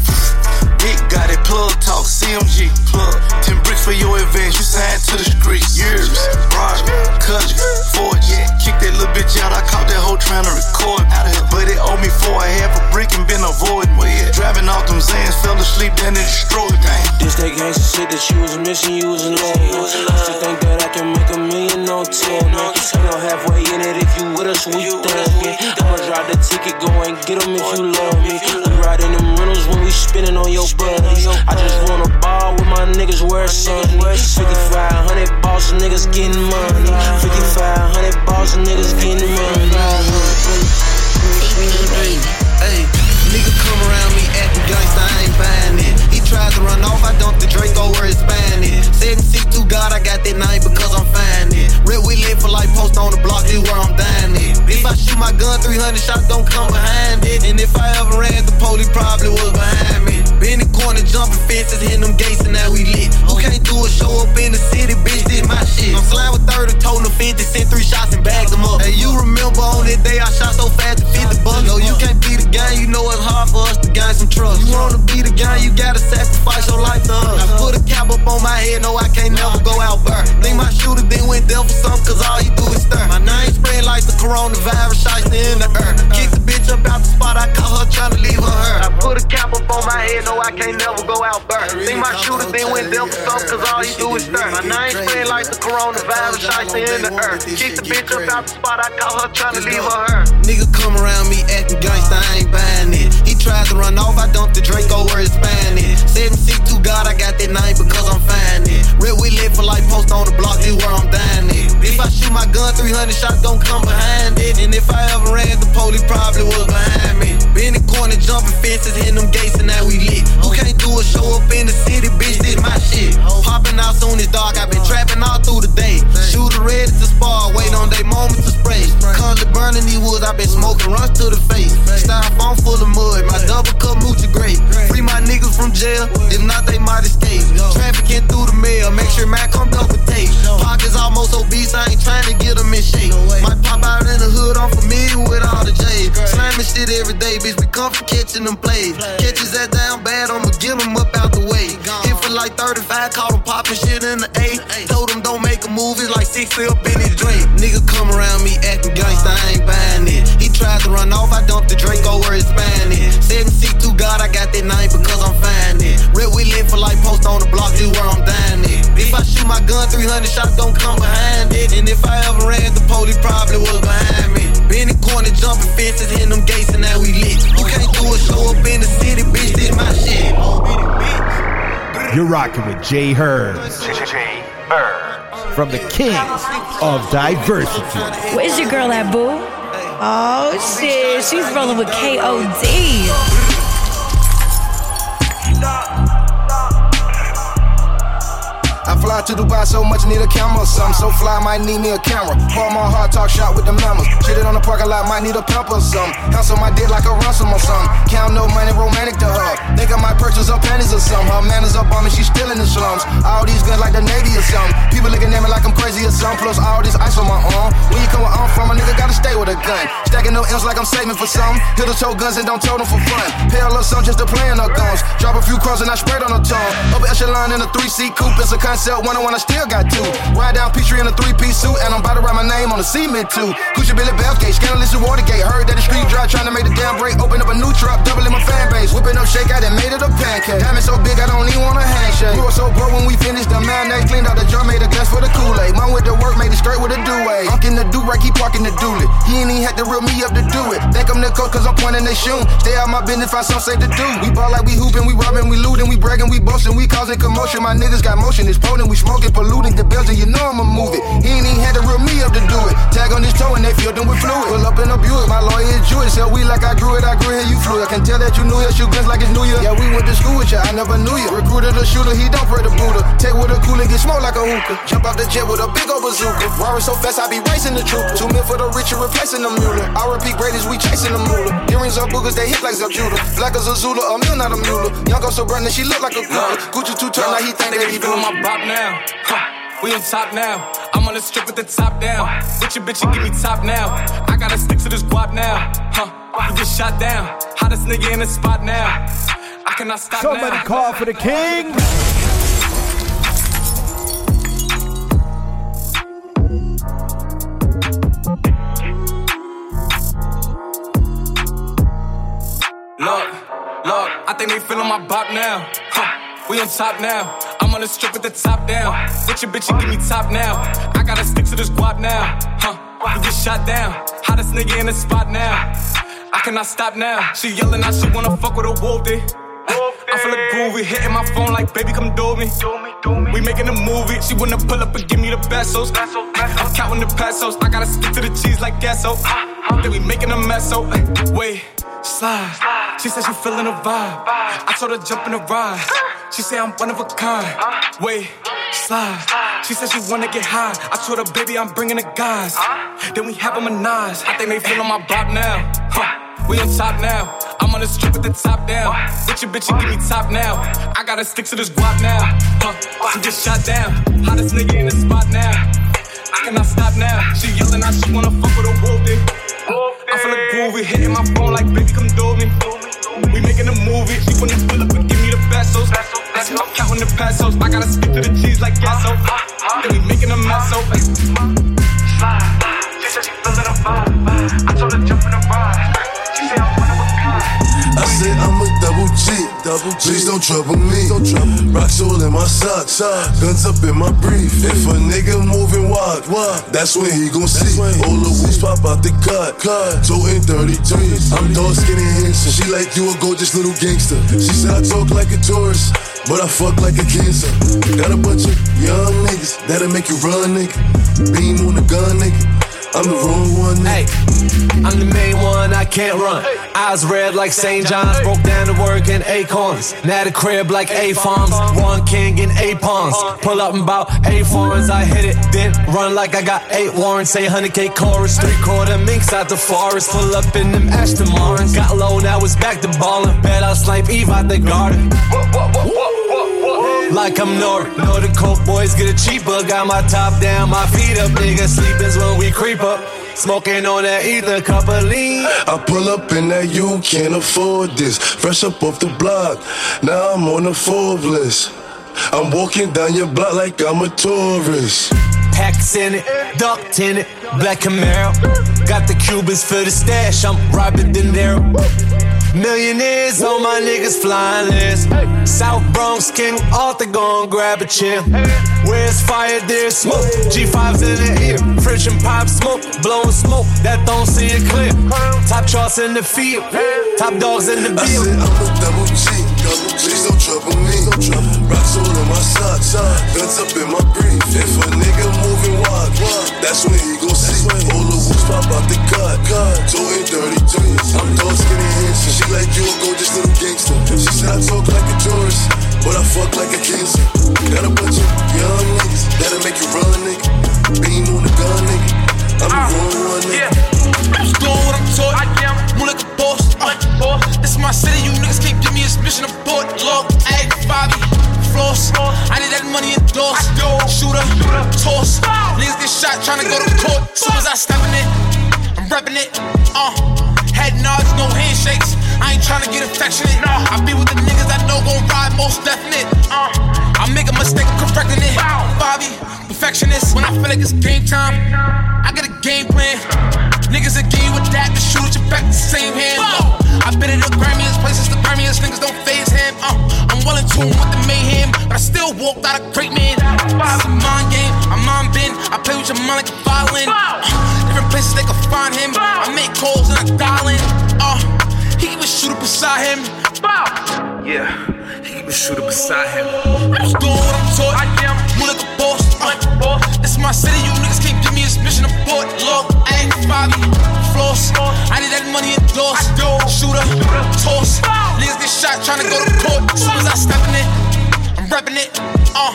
Big got it, plug talk, CMG, plug. 10 bricks for your advance, you signed to the streets, years. Roger, cousin, Ford, yeah. Kick that little bitch out, I caught that hoe trying to record. Out of here, but it owed me for a half a brick and been avoiding, well, yeah. Driving off them Zans, fell asleep, then it destroyed, dang. This that gangsta shit that you was missing, you was in love. I still think that I can make a million on tour. Ain't no halfway in it if you with us, we thuggin'. I'ma drive the ticket, go and get 'em if you love me. We riding them rentals when we spinning on your buddies. I just wanna ball with my niggas where it's sunny. 5500 boss niggas getting money. 5500 boss niggas getting money. Hey, nigga come around me acting gangsta, I ain't buying it. He tried to run off, I dumped the Draco where it's it. 762 God, I got that name because I'm finding. Real, we live for life, post on the block, this where I'm dying it. If I shoot my gun, 300 shots don't come behind it. And if I ever ran, the police probably was behind me. Been in the corner, jumping fences, hitting them gates, and now we lit. Who can't do a show up in the city, bitch? This my shit. I'm slime with 30, told them 50, sent three shots and bagged them up. Hey, you remember on that day I shot so fast to 50 bucks? No, you can't be the gang, you know it's hard for us to gain some trust. You wanna be the gang, you gotta sacrifice your life to us. I put a cap up on my head, no, I can't never go out burn. Think my shooter then went there for something, cause all he do is stir. My name spread like the coronavirus, shots in the earth. Kick the bitch up out the spot, I caught her trying to leave her hurt. I put a cap up on my head, no, I can't never go out burn. Think my shooter then went there for something, cause all he do is stir. My name spread like the coronavirus, shots in the earth. Kick the bitch up out the spot, I caught her trying to leave her hurt. Nigga come around me acting gangsta, I ain't buying it. He tried to run off, I dumped the Draco where it's it. 762 God, I got that name because I'm finding it. Real, we live for life, post on the block, this where I'm dying it. If I shoot my gun, 300 shots don't come behind it. And if I ever ran, the police probably was behind me. Been in the corner, jumping fences, hitting them gates, and now we lit. Who can't do a show up in the city, bitch? This my shit. Popping out soon as dark, i been trapping all through the day. Shooter ready to spar, wait on they moment to spray. Constantly burning these woods, i been smoking runs to the face. Styrofoam full of mud, my double cup moochie great. Free my niggas from jail, if not, they might escape. Trafficking through the mail, make sure man come double tape. Pockets almost obese, I ain't trying to get them in shape. Might pop out in the hood, I'm familiar with all the J's. Slamming shit every day, bitch, we come for catching them plays. Catches that down bad, I'ma get them up out the way. five, caught him popping shit in the A. Told him don't make a move, it's like six up in his drink. Nigga come around me acting gangsta, I ain't buying it. He tried to run off, I dumped the Draco where it's spanning. Seven seat through God, I got that name because I'm finding. Real we live for life, post on the block, just where I'm dying it. If I shoot my gun, 300 shots don't come behind it. And if I ever ran, the police probably was behind me. Been in corner, jumping fences, hitting them gates, and now we lit. You can't do a show up in the city, bitch, this my shit. You're rocking with Jay Herbs J From the Kings of Diversity. Where's your girl at, boo? Oh shit, she's rolling with KOD. Fly to Dubai so much, need a camera or something. So fly, might need me a camera. Pour my heart, talk shot with the mammals. Shit it on the parking lot, might need a pump or something. Hustle my dick like a ransom or something. Count no money, romantic to her. Think I might purchase her panties or something. Her manners up on me, she still in the slums. All these guns like the Navy or something. People looking at me like I'm crazy or something. Plus all this ice on my arm. When you come where I'm from, a nigga gotta stay with a gun. Stacking no M's like I'm saving for something. Hit the toe guns and don't tote them for fun. A little something just to play in her guns. Drop a few crows and I spread on her tongue. Upper echelon in a three seat coupe. It's a concept one on one, I still got two. Ride down Peachtree in a three piece suit, and I'm about to write my name on the cement too. Coochie Billy Belgate, scandalous and Watergate. Heard that the street dry, trying to make the damn break. Open up a new trap, doubling my fan base. Whipping up shake, I done made it a pancake. Diamond so big, I don't even want a handshake. We were so broke when we finished the mayonnaise. Cleaned out the jar, made a glass for the Kool-Aid. Mom with the work, made it straight with a. Unk in the do-right, keep parking the dually. He ain't even had to reel me up to do it. Think I'm the coach, cause I'm pointing they shoe. Stay out my business, find some say to do. We ball like we hooping, we robbing, we looting, we bragging, we boasting, we causing commotion. My niggas got motion, it's potent, we smoking, polluting the Belgian, you know I'ma move it. He ain't even had to reel me up to do it. Tag on his toe and they filled him with fluid. Pull up in a Buick, my lawyer is Jewish. Sell we like I grew it, I grew it, you flew it. I can tell that you knew it, shoot guns like it's New Year. Yeah, we went to school with ya, I never knew you. Recruited a shooter, he don't pray to Buddha. Take with a cool and get smoked like a hookah. Jump out the jet with a big old bazooka. Roaring so fast, I be racing the troop. Two men for the rich, you replacing the mule. I repeat greatest, we chasing the moolah. Earrings are boogers, they hit like Zebjuda. Black as a Zula, a mule, not a mule. Young go so brand, she look like a cooler. Gucci two turn, now he think that he doing my bop now. Huh. We on top now. I'm on the strip with the top down. With your bitch, you give me top now. I gotta stick to this guap now. Huh. You get shot down. Hottest nigga in the spot now. I cannot stop Somebody now. call for the king. Look, look, I think they feeling my bop now. Huh. We on top now. On the strip with the top down. With your bitch, you give me top now. I gotta stick to this guap now. Huh. You get shot down. Hottest nigga in the spot now. I cannot stop now. She yelling out, she wanna fuck with a wolf day. I feel a groovy, hitting my phone like, baby, come do me. We making a movie. She wanna pull up and give me the pesos. I'm counting the pesos. I gotta stick to the cheese like gasso. Then we making a mess, so wait, slide. She said she feeling a vibe. I told her jump in the ride. She said I'm one of a kind. Wait, slide. She said she wanna get high. I told her, baby, I'm bringing the guys. Then we have a nines. I think they feeling my bop now. Huh. We on top now. I'm on the strip with the top down. With your bitch, you give me top now. I gotta stick to this guap now. Huh. She get shot down. Hottest nigga in the spot now. I cannot stop now. She yelling out, she wanna fuck with a wolf day. I feel a groovy, hitting my phone like, baby, come do me. We making a movie. She wanna pull up and give me the pesos. I'm counting the pesos. I gotta stick to the cheese like gasso. Then we making a mess, so. Slide. She said she feeling a vibe. I told her jump in the ride. I said I'm a double G. Double G. Please don't trouble me. Don't trouble. Rocks all in my socks. Guns up in my brief. If a nigga moving wild, that's when he gon' see. All the wheels pop out the cut. cut. Toting 33. I'm dark skinny handsome. She like you a gorgeous little gangster. She said I talk like a tourist. But I fuck like a cancer. Got a bunch of young niggas that'll make you run, nigga. Beam on the gun, nigga. I'm the wrong one, Hey, I'm the main one, I can't run. Eyes red like St. John's, broke down to work in Acorns. Now the crib like A farms, uh-huh. one king in eight pawns. Uh-huh. Pull up in about eight foreigns, I hit it, then run like I got eight warrants. Say 100k chorus, three quarter minks out the forest. Pull up in them Aston Martins. Got low, now it's back to ballin'. Bet I'll snipe Eve out the garden. Like I'm Nord. Know the coke boys get it cheaper. Got my top down, my feet up. Nigga sleepin's when we creep up. Smoking on that ether, cup of lean. I pull up in that you can't afford this. Fresh up off the block, now I'm on the Forbes list. I'm walking down your block like I'm a tourist. Packs in it, ducked in it, black Camaro. Got the Cubans for the stash, I'm Robert De Niro. Millionaires, all my niggas flying list. South Bronx King Arthur gon' grab a chair. Where's fire, there's smoke. G5's in the ear. French and pop smoke, blowing smoke that don't see it clear. Top charts in the field, top dogs in the I field. said I'm a double G, Please don't trouble me. Rocks all in my socks, guns up in my brief. If a nigga moving wild, that's when he gon' see. All the wolves pop out the cut, toting dirty jeans. I'm dark skinny handsome. She like you a gorgeous little gangster. She said I talk like a tourist, but I fuck like a gangster. Got a bunch of young niggas that'll make you run, nigga. Beam on the gun, nigga. I'm the ah, wrong one, nigga. I'm my city. You niggas can't give me this mission abort. Log, egg, Bobby, floss. I need that money in endorsed. Shooter, toss. Niggas get shot trying to go to court. Soon as I step in it, I'm repping it. Uh, head nods, no handshakes. I ain't trying to get affectionate. I be with the niggas I know gon' ride most definite. Uh, I make a mistake, I'm correcting it. Bobby, perfectionist. When I feel like it's game time, I get a game plan. Niggas will give you a dap to shoot at your back the same hand. Uh, I've been in the grimiest places, the grimiest niggas don't phase him. Uh, I'm well in tune with the mayhem, but I still walked out a great man. It's a mind game, I'm mind bend. I play with your mind like a violin. Uh, different places they can find him. I make calls and I dial in. Uh, he keep a shooter beside him. Yeah, he keep a shooter beside him. I'm just doing what I'm taught. I am. Like a boss. Uh, this is my city, you niggas can't give me this mission abort. Look, egg, Bobby, floss. I need that money endorsed. Shooter, toss. Niggas get shot trying to go to court. Soon as I step in it, I'm repping it. Uh,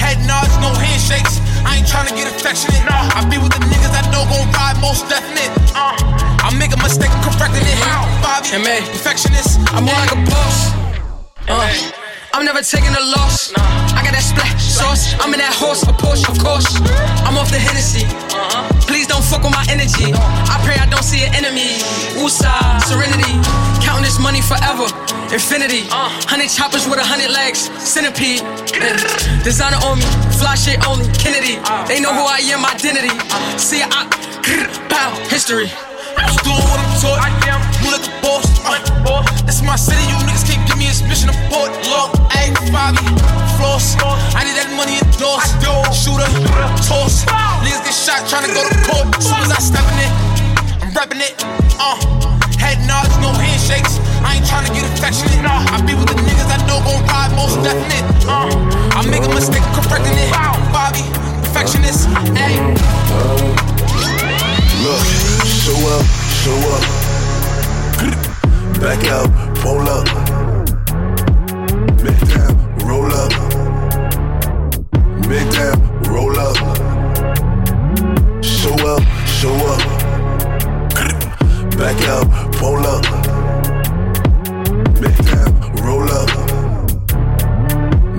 head nods, no handshakes. I ain't trying to get affectionate. I be with the niggas I know gon' ride most definite. Uh, I make a mistake, I'm correcting it. Bobby, perfectionist. I'm more like a boss. Uh, I'm never taking a loss. I got that splash sauce. I'm in that horse, a Porsche, of course. I'm off the Hennessy. Please don't fuck with my energy. I pray I don't see an enemy. Woosah, serenity. Counting this money forever. Infinity. Hundred choppers with a hundred legs. Centipede. Designer on me. Fly shit only. Kennedy. They know who I am, identity. See, I. Pow. History. I'm just doing what I'm taught. I am. Move like a boss. Uh, this is my city, you niggas can't give me this mission abort. Look, egg, Bobby, floss. I need that money endorsed. Shooter, toss. Niggas get shot trying to go to court. Soon as I step in it, I'm repping it. Uh, head nods, no handshakes. I ain't trying to get affectionate. I be with the niggas I know gon' ride most definite. Uh, I make a mistake, correcting it. Bobby, perfectionist. Ayy. Look, show up, show up. Back out, pull up. Make down, roll up. Make down, roll up. Show up, show up. Back out, pull up. Make down, roll up.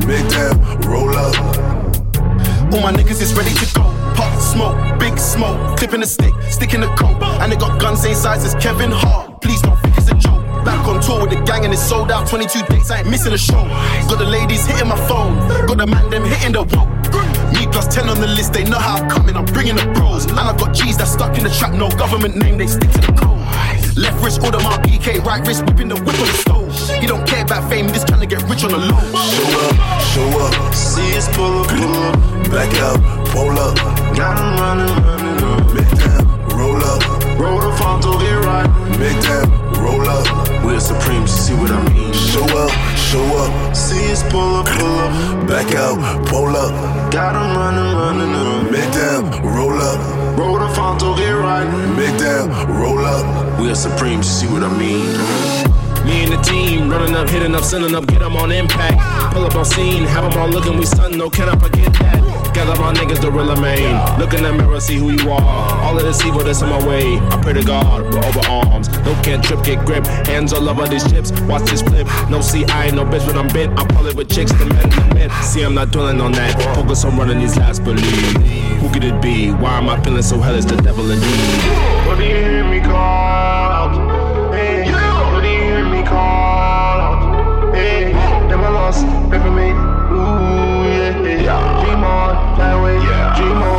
Make down, roll up. All my niggas is ready to go. Smoke, big smoke, clipping the stick, sticking the coat. And they got guns same size as Kevin Hart. Please don't think it's a joke. Back on tour with the gang and it's sold out. 22 dates, I ain't missing a show. Got the ladies hitting my phone, got the man them hitting the wall. Me plus 10 on the list, they know how I'm coming, I'm bringing the bros. And I got G's that stuck in the trap, no government name, they stick to the code. Left wrist, order my BK, right wrist, whipping the whip on the stove. He don't care about fame, just trying to get rich on the low. Show up, show up. See us pull up, pull up. Back out, pull up. Got 'em running, running up. Make down, roll up. Roll the Fonto, get right. Make down, roll up. We're supreme, see what I mean. Show up, show up. See us pull up, pull up. Back out, pull up. Got Got 'em running, running up. Make down, roll up. Roll the Fonto, get right. Make down, roll up. We are supreme, see what I mean. Me and the team running up, hitting up, sending up, get 'em on impact. Pull up on scene, have 'em all looking, we stun, no, oh, can I forget that? Gather my niggas, the real main. Look in the mirror, see who you are. All of this evil that's in my way. I pray to God, we're over arms. No can't trip, get grip. Hands all over these chips, watch this flip. No see, I ain't no bitch, but I'm bent. I pull it with chicks, the men, the men. See, I'm not dwelling on that. Focus on running these last believe. Who could it be? Why am I feeling so hellish? The devil indeed. What do you hear me call out? Hey, what do you hear me call out? Hey, never lost, pray on. Wanna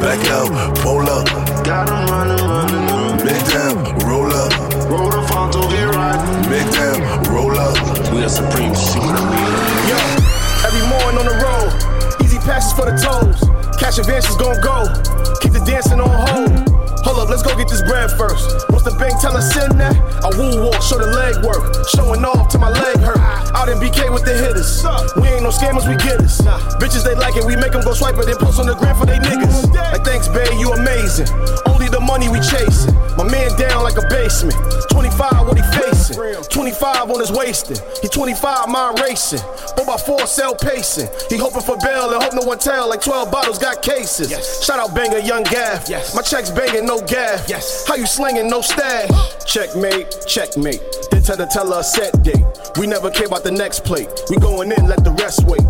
Back out, roll up. Got Got 'em running, running up. Make that, roll up. Roll the front to get right. Make that, roll up. We're supreme, you see what I mean? Yo, every morning on the road, easy passes for the toes. Cash advances gon' go, keep the dancing on hold. Hold up, let's go get this bread first. Once the bank tell us send that, I woo walk, show the leg work. Showing off till my leg hurt. Out in BK with the hitters. We ain't no scammers, we getters. Bitches, they like it, we make them go swipe it, then post on the gram for they niggas. Like, thanks, babe, you amazing. Only the money we chasing. My man down like a basement. 25, what he facing? 25 on his wasting. He 25, mind racing. 4 by 4 cell pacing. He hoping for bail and hope no one tell. Like 12 bottles got cases. Shout out banger, young gaff. My checks banging, no gaff. How you slinging, no stash? Uh. Checkmate, checkmate. Then tell the teller a set date. We never care about the next plate. We going in, let the rest wait.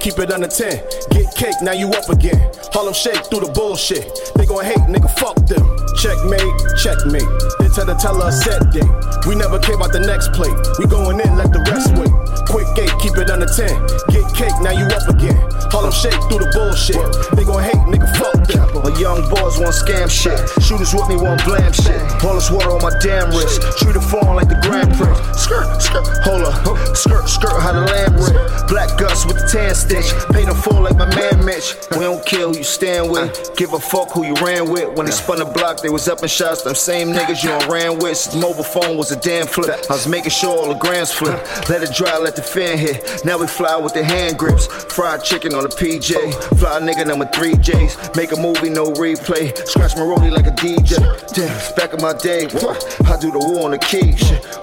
Keep it under 10. Get cake, now you up again. Harlem shake through the bullshit. They gon' hate, nigga, fuck them. Checkmate, checkmate. Then tell the teller a set date. We never care about the next plate. We going in, let the rest wait. Quick gate, keep it under 10. Get cake, now you up again. Harlem shake through the bullshit. They gon' hate, nigga, fuck them. My young boys want scam shit. Shooters with me want blam shit. All this water on my damn wrist. Treat it foreign like the Grand Prix. Skirt, skirt, hold up. Skirt, skirt, how the lamb rip. Black Gus with the tan stitch. Paint them full like my man Mitch. We don't kill who you stand with. Give a fuck who you ran with. When they spun the block, they was up in shots. Them same niggas you done ran with. Since mobile phone was a damn flip. I was making sure all the grams flip. Let it dry, let the fan hit. Now we fly with the hand grips. Fried chicken on the PJ. Fly nigga number three J's. Make a movie, no replay. Scratch my rollie like a DJ. Damn, back in my day. I do the war on the key.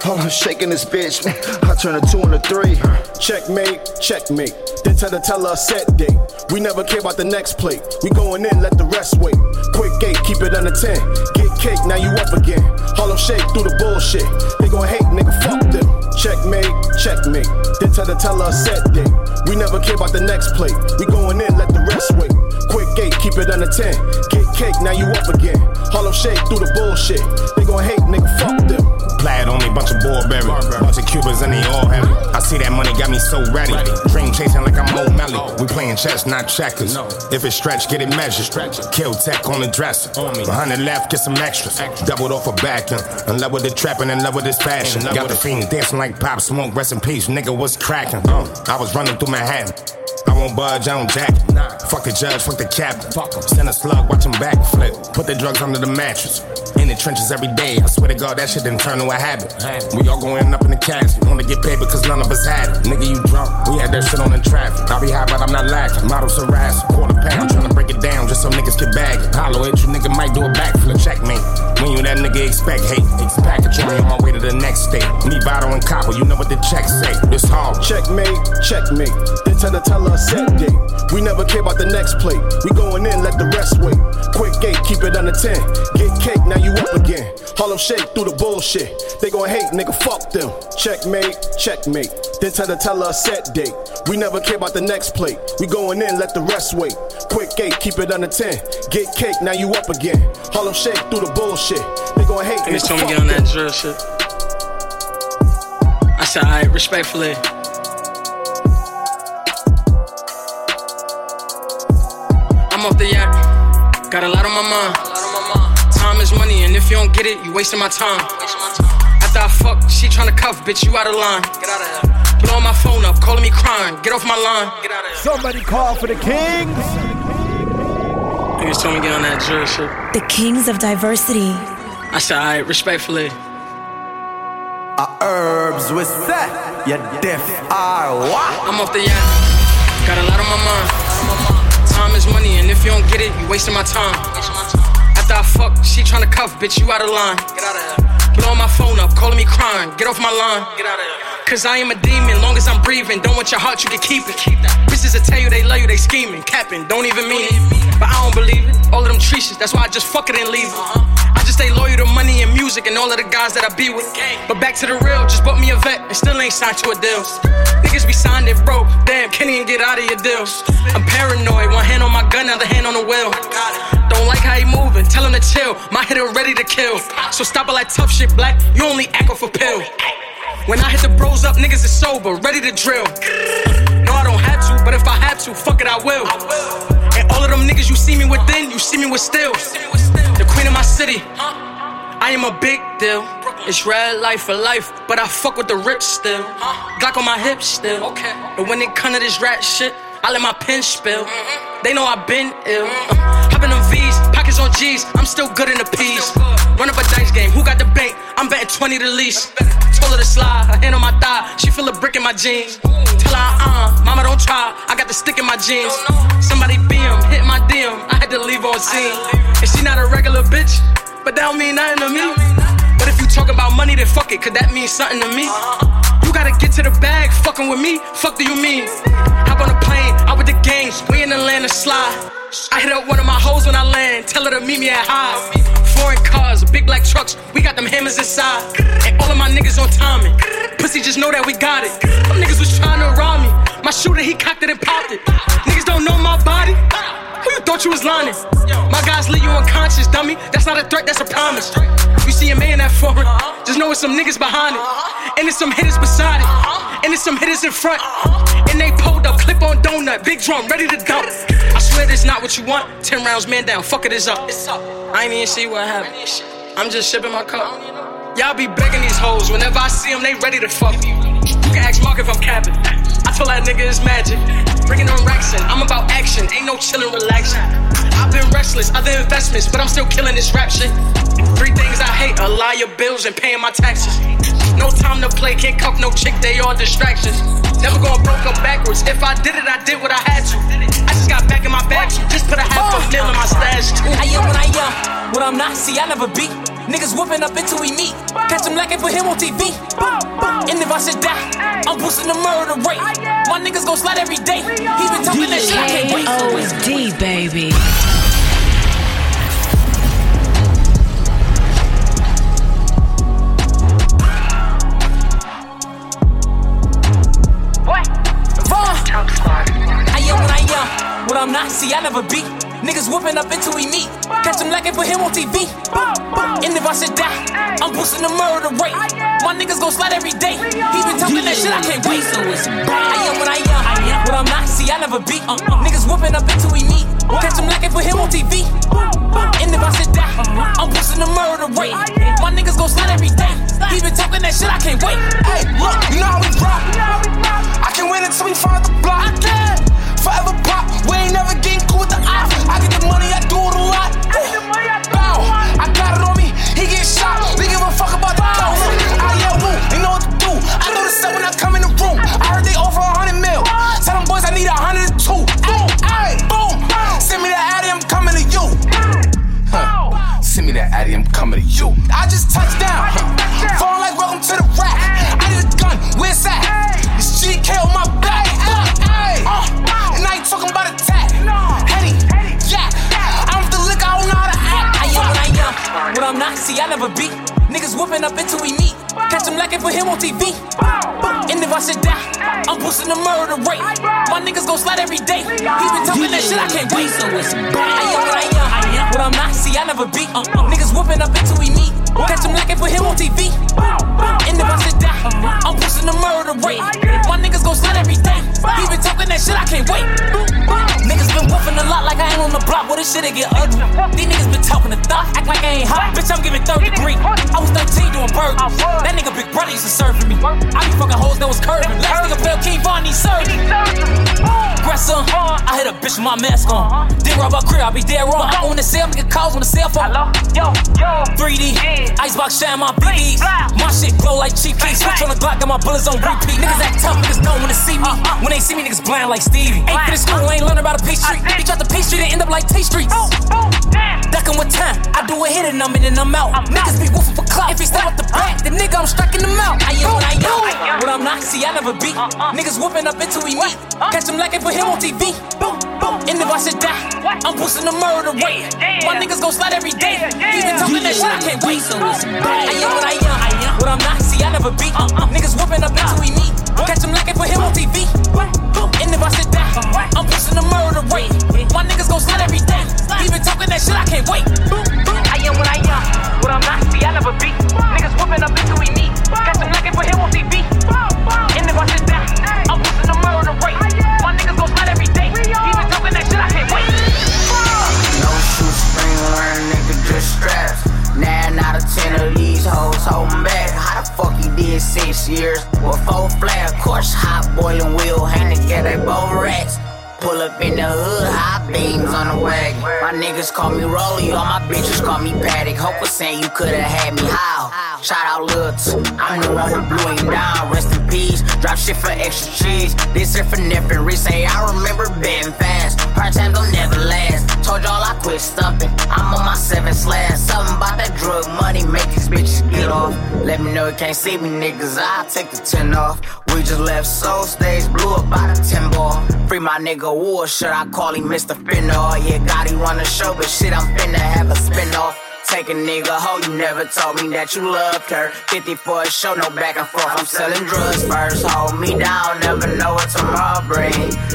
Hold on, shaking this bitch. I turn a two into three. Checkmate, checkmate. Then tell the teller a set date. We never care about the next plate. We going in, let the rest wait. Quick gate, keep it under 10. Get cake, now you up again. Harlem shake through the bullshit. They gon' hate, nigga, fuck them. Checkmate, checkmate. Then tell the teller set date. We never care about the next plate. We going in, let the rest wait. Quick gate, keep it under 10. Get cake, now you up again. Harlem shake through the bullshit. They gon' hate, nigga, fuck them. Plaid on me, bunch of Burberry. Bunch of Cubans and they all heavy. I see that money got me so ready. Dream chasing like I'm Mo Melly. We playing chess, not checkers. If it's stretch, get it measured. Kill tech on the dresser. 100 left, get some extras. Doubled off a back end. In love with the trapping, in love with this fashion. Got the fiends dancing like pop smoke. Rest in peace, nigga, what's cracking? Uh, I was running through Manhattan. I won't budge, I don't jack. Fuck the judge, fuck the captain. Send a slug, watch him backflip. Put the drugs under the mattress. In the trenches every day. I swear to God, that shit didn't turn to a habit. We all going up in the casket. Wanna get paid because none of us had it. Nigga, you drunk. We had that shit on the traffic. I be high, but I'm not laughing. Models harass. Quarter pound, tryna break it down just so niggas can bag it. Hollow at you, nigga might do a backflip. Checkmate. When you that nigga expect hate. Expect a try on my way to the next state. Me, Bottle, and Copper, you know what the checks say. It's hard. Checkmate, checkmate. Then tell the teller a set date. We never care about the next plate. We going in, let the rest wait. Quick gate, keep it under 10. Get cake, now you up again. Harlem shake through the bullshit. They gon' hate, nigga, fuck them. Checkmate, checkmate. Then tell the teller a set date. We never care about the next plate. We going in, let the rest wait. Quick gate, keep it under 10. Get cake, now you up again. Harlem shake through the bullshit. They gon' hate, And nigga, it's told me get on that drill shit. I said, alright, respectfully. I'm off the yacht. Got a lot on my mind. Time is money, and if you don't get it, you wasting my time. After I fuck, she tryna cuff, bitch, you out of line. Get out of here. Blowing my phone up, calling me crying. Get off my line. Get out of here. Somebody call for the kings. Niggas told me get on that drill shit. The kings of diversity. I said, alright, respectfully. I Herbs with set, you deaf are what? I'm off the yacht. Got a lot on my mind. Time is money, and if you don't get it, you wasting my time. After I fuck, she tryna cuff, bitch, you out of line. Get out of here. Blowing my phone up, calling me crying. Get off my line. Get out of here. Cause I am a demon, long as I'm breathing. Don't want your heart, you can keep it. Bitches will tell you they love you, they scheming, capping, don't even mean it. But I don't believe it. All of them treaches, that's why I just fuck it and leave it. I just stay loyal to money and music and all of the guys that I be with. But back to the real, just bought me a vet and still ain't signed to a deal. Niggas be signed and broke, damn, can't even get out of your deals. I'm paranoid, one hand on my gun, other hand on the wheel. Don't like how he moving, tell him to chill. My hitter ready to kill. So stop it like tough shit, black. You only echo for pill. When I hit the bros up, niggas is sober, ready to drill. No, I don't have to, but if I have to, fuck it, I will. And all of them niggas you see me within, you see me with still. The queen of my city. I am a big deal. It's red life for life, but I fuck with the rich still. Glock on my hips still. Okay. And when it come to this rat shit, I let my pen spill. They know I've been ill. Uh, Hop in them V's, on G's. I'm still good in the P's. Run up a dice game. Who got the bank? I'm betting 20 to least. Told her to slide, her hand on my thigh. She feel a brick in my jeans. Tell her, uh, mama don't try. I got the stick in my jeans. Somebody beam, hit my DM. I had to leave on scene. And she not a regular bitch, but that don't mean nothing to me. But if you talk about money, then fuck it, could that means something to me? You gotta get to the bag, fucking with me. Fuck do you mean? Hop on a plane, with the gangs, we in of slide. I hit up one of my hoes when I land, tell her to meet me at high. Foreign cars, big black trucks, we got them hammers inside. And all of my niggas on timing. Pussy just know that we got it. Them niggas was trying to rob me. My shooter, he cocked it and popped it. Niggas don't know my body. Who you thought you was lying? My guys leave you unconscious, dummy. That's not a threat, that's a promise. You see a man that foreign, just know it's some niggas behind it. And it's some hitters beside it. And it's some hitters in front. And they up, clip on donut, big drum, ready to dump. I swear this not what you want. Ten rounds, man down, fuck it, it's up. I ain't even see what happened. I'm just shipping my cup. Y'all be begging these hoes. Whenever I see them, they ready to fuck. You can ask Mark if I'm capping. I told that nigga it's magic. Bringing them racks in. I'm about action. Ain't no chillin', relaxing. I've been restless, other investments, but I'm still killing this rap shit. Three things I hate a liar, bills, and paying my taxes. No time to play, can't cuff no chick, they all distractions. Never gonna broke up backwards. If I did it, I did what I had to. I just got back in my bag, just put a half a mil in my stash. too. I am what I am, what I'm not, see, I never beat. Niggas whooping up until we meet. Catch him lacking for him on TV. And if I should die, I'm boosting the murder rate. My niggas gon' slide every day. He been talking that shit, I can't wait. D-O-D, baby. What I'm not, see, I never beat. Niggas whooping up until we meet. Catch him lacking for him on TV. And if I should die, I'm boosting the murder rate. My niggas gon' slide every day. He been talking that shit, I can't wait. So it's I am what I am, what I'm not, see, I never beat. Uh-uh. Niggas whooping up until we meet. Catch him lacking for him on TV. And if I should die, uh-huh. I'm boosting the murder rate. My niggas gon' slide every day. He been talking that shit, I can't wait. Hey, look, you know how we rock. I can win until we find the block. I can. Forever pop. Ain't never getting cool with the ops. I get the money, I do it a lot. Bow. I got it on me. He get shot. We give a fuck about the cost. I yell woo. They know what to do. I know the stuff when I come in the room. I heard they offer a hundred mil. Tell them boys I need a hundred and two. Boom. Ay, boom. Send me that Addy, I'm coming to you. Huh. Send me that Addy, I'm coming to you. I just touched down. Falling like welcome to the rap. I need a gun. Where's that? This GK on my back. I'm not, see, I never beat. Niggas whooping up until we meet. Catch him lacking for him on TV. And if I should die, I'm boosting the murder rate. My niggas gon' slide every day. He been talking that shit, I can't wait. So it's I am what I am, what I'm not, see, I never beat. Uh, uh. Niggas whooping up until we meet. Catch him lacking for him on TV. And if I should die, I'm boosting the murder rate. My niggas gon' slide every day. He been talking that shit, I can't wait. Niggas been whooping a lot like I ain't on the block. What this shit it get ugly. These niggas been talking the thought, act like I ain't hot. Bitch, I'm giving third degree. I was 13 doing burgers. That nigga Big Brother used to serve for me. I be fucking hoes that was curving. Last nigga fell King Von, he served. Aggressor, I hit a bitch with my mask on. Did rob a crib, I be dead wrong. I own the cell, nigga calls on the cell phone. Hello, yo, yo. 3D, icebox shine my BDs. My shit glow like cheap keys. Switch on the Glock, got my bullets on repeat. Niggas act tough, niggas don't wanna see me. When they see me, niggas blind like Stevie. Ain't finished school, ain't learning about a P Street. He tried to P Street and end up like T Street. Ducking with time, I do it hit it, I'm in and I'm out. Niggas be woofing for clout. If he step up the back, the nigga, I'm striking him out. I am what I am. What I'm not, see, I never beat. Niggas whooping up until we meet. Catch him like it for him on TV. Boom. And if I should die, I'm boosting the murder rate. My niggas gon' slide every day. He's been talking that shit, I can't wait. Uh-uh. Uh-uh. Uh, I am what I am. What I'm not, see, I never beat. Niggas whooping up until we meet. Catch him it for him on TV. And if I should die, I'm pushing the murder rate. My niggas gon' slide every day. He been talking that shit, I can't wait. I am what I am. What I'm not, see, I never beat. Niggas whooping up until we meet. Catch him like for him on TV. Ten of these hoes holding back. How the fuck he did six years with four flat? Of course, hot boiling wheel hang together, both rats. Pull up in the hood, high beams on the wagon. My niggas call me Rolly, all my bitches call me Paddock. Hope was saying you could've had me how? Shout out Lil T, I'm the one who blew him down. Rest in peace, drop shit for extra cheese. This here for Nipper, say I remember betting fast. Part time don't never last. Told y'all I quit stumping. I'm on my seventh slash. Something about that drug money make these bitches get off. Let me know you can't see me, niggas. I'll take the 10 off. We just left Soul Stage, blew up by the 10 ball. Free my nigga War, should I call him Mr. Finna? Oh, yeah, God, he run the show, but shit, I'm finna have a spin off. Take a nigga hoe, you never told me that you loved her. 50 for a show, no back and forth. I'm selling drugs first. Hold me down, never know what tomorrow bring.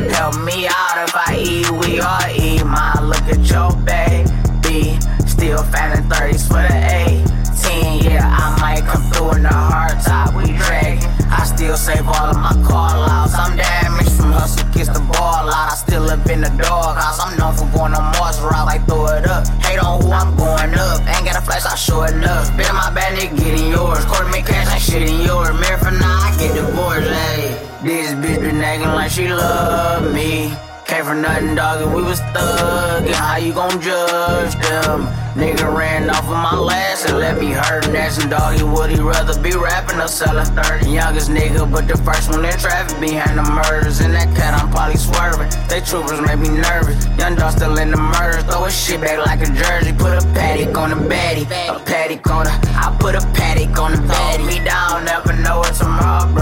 Help me out if I eat, we all eat. My look at your baby. Still fanning 30s for the 18. Yeah, I might come through in the hard top, we dragging. I still save all of my call outs. I'm damaged from hustle, kiss the ball out. I still live in the doghouse. I'm known for going on Mars route, like throw it up. Hate on who I'm going up. Ain't got a flash, I show enough. Been in my bad, nigga, getting yours. Quarter me cash, ain't shit in yours. Married for now, I get divorced, hey. This bitch been acting like she love me. Came for nothing, dog, and we was thuggin'. How you gon' judge them? Nigga ran off of my last and let me hurt. Asking doggy, would he rather be rapping or selling 30? Youngest nigga, but the first one in traffic behind the murders. In that cat, I'm probably swerving. They troopers make me nervous. Young dog still in the murders. Throw his shit back like a jersey. Put a paddock on the baddie. A paddock on the. I put a paddock on the baddie. Me down, never know what tomorrow bring.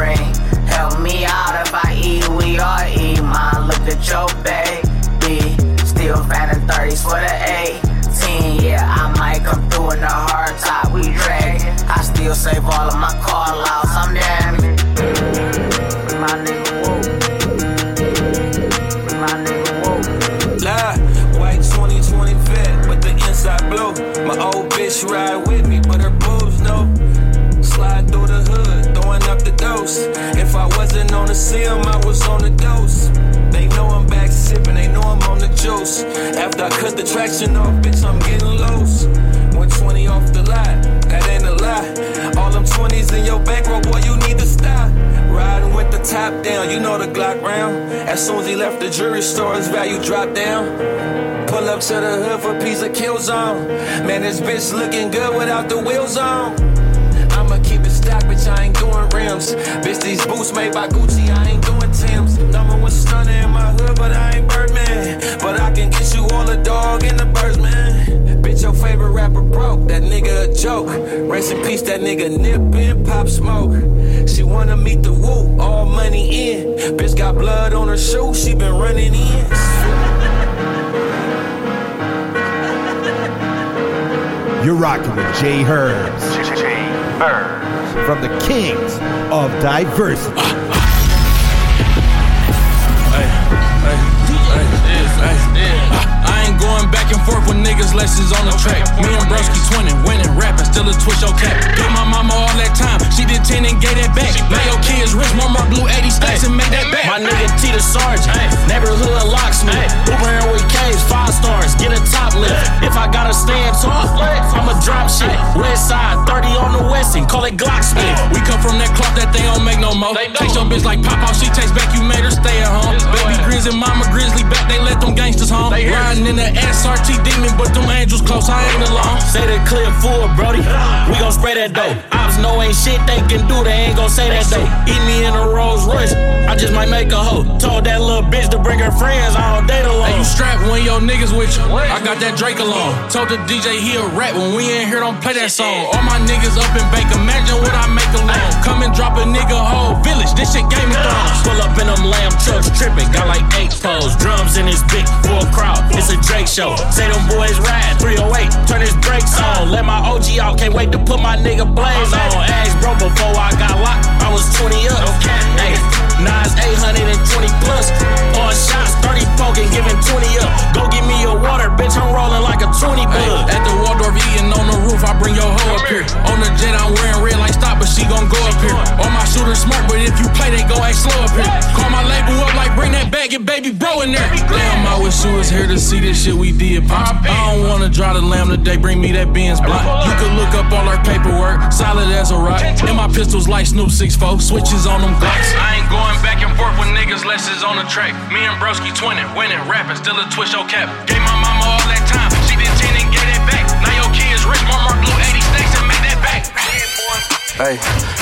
Look your baby. Still fanning 30s for the 18. Yeah, I might come through in the hard top, we drag. I still save all of my call outs, I'm damaged. My nigga, whoa. My nigga, whoa. Lie, white 2020 vet with the inside blow. My old bitch ride with me, but her boobs know. Slide through the hood, throwing up the dose. If I wasn't on the sim, traction off, bitch, I'm getting loose. 120 off the lot, that ain't a lie. All them 20s in your bankroll, boy, you need to stop. Riding with the top down, you know the Glock round. As soon as he left the jewelry store, his value dropped down. Pull up to the hood for a piece of kill zone. Man, this bitch looking good without the wheels on. I'ma keep it stock, bitch, I ain't doing rims. Bitch, these boots made by Gucci, I ain't doing Tim's. Number one stunner in my hood, but I I can get you all the dog and the birds, man. Bitch, your favorite rapper broke, that nigga a joke. Rest in peace, that nigga nip and pop smoke. She wanna meet the woo, all money in. Bitch got blood on her shoe, she been running in. You're rocking with Jay Herbs. Jay Herbs. From the Kings of Diversity. Back and forth with niggas lessons on the track. Me and Broski 20, winning, rapping, still a twist your cap. Gave my mama all that time, she did 10 and gave that back. Now your kids rich, mama blew 80 stacks and made that back. My nigga T the Sergeant, neighborhood locksmith. Uber with K's, five stars, get a top lift. If I gotta stand tall, I'ma drop shit. West side, 30 on the west and call it Glocksmith. We come from that cloth that they don't make no more. Take your bitch like Pop she takes back, you made her stay at home. Baby Grizz and Mama Grizzly back, they let them gangsters home. Riding in the SRT demon, but them angels close, I ain't alone. Say the clip full, Brody. We gon' spray that dope. Ops know ain't shit they can do, they ain't gon' say that though. Eat me in a Rolls Royce, I just might make a hoe. Told that little bitch to bring her friends, I don't date alone. Hey, you strapped when your niggas with you. I got that Drake alone. Told the DJ he a rap when we ain't here, don't play that song. All my niggas up in bank, imagine what I make alone. Come and drop a nigga whole village, this shit Game of Thrones. Pull up in them lamb trucks, tripping, got like eight poles. Drums in his big full crowd, it's a Drake show. Say them boys ride, 308, turn his brakes on. Let my OG out, can't wait to put my nigga blaze on. Ask bro before I got locked, I was 20 up. Hey, Nas 820 plus. All shots, 30 poking, giving 20 up. Go give me your water, bitch, I'm rolling like a 20 bug. At the Waldorf eating on the roof, I bring your hoe up here. On the jet, I'm wearing red like stop, but she gon' go up here. All my shooters smart, but if you play, they go act slow up here. Call my label up like bring that bag, and baby bro in there. Wish was here to see this shit we did, pop. I don't wanna drive the lamb today, bring me that Benz block. You can look up all our paperwork, solid as a rock. And my pistols like Snoop 6'4, switches on them Glocks. I ain't going back and forth with niggas, less is on the track. Me and Broski twinning, winning, rapping, still a twist your cap. Gave my Hey,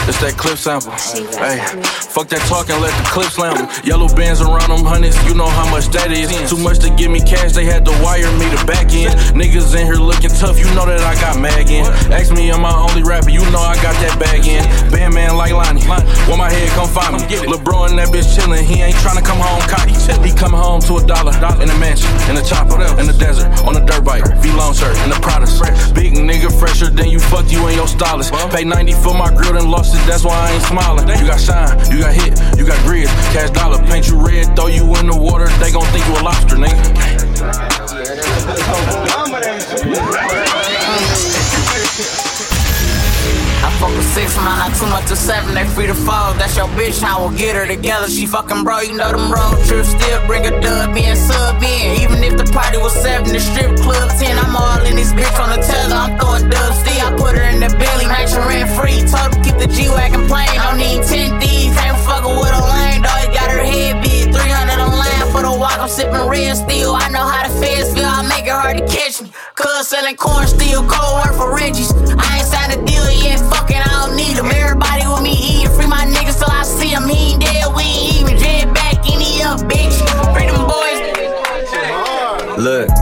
it's that clip sample. Hey, fuck that talking, let the clip slam. Yellow bands around them hundreds, you know how much that is. Too much to give me cash, they had to wire me the back end. Niggas in here looking tough, you know that I got mag in. Ask me, am I only rapper? You know I got that bag in. Bandman like Lonnie, when my head come find me. Lil' bro and that bitch chillin', he ain't tryna come home cocky. He come home to a dollar in a mansion, in a chopper, in the desert, on a dirt bike, V long shirt, in the Pradas. Big nigga fresher than you fuck you and your stylist. Pay 90 for my grill, and lost it, that's why I ain't smiling. You got shine, you got hit, you got grizz, cash dollar, paint you red, throw you in the water, they gon' think you a lobster, nigga. [LAUGHS] six, man, not too much to seven, they free to fall. That's your bitch, I will get her together. She fucking bro, you know them road trips still bring a dub in, sub in. Even if the party was seven, the strip club ten, I'm all in this bitch on the tether. I'm throwing dubs, still, I put her in the belly, match her rent free. Told her keep the G Wagon playing, don't need 10 D's, ain't fuckin' with a lane, dog, you got her head big. 300 on line for the walk, I'm sipping red steel. I know how the feds feel, I make it hard to catch me. Cuz selling corn steel, cold work for Reggie's. I ain't signed a deal yet, fucking, Everybody with me eating, free my niggas till I see 'em. He ain't dead, we ain't even jet back, up, bitch. Free them boys. Look.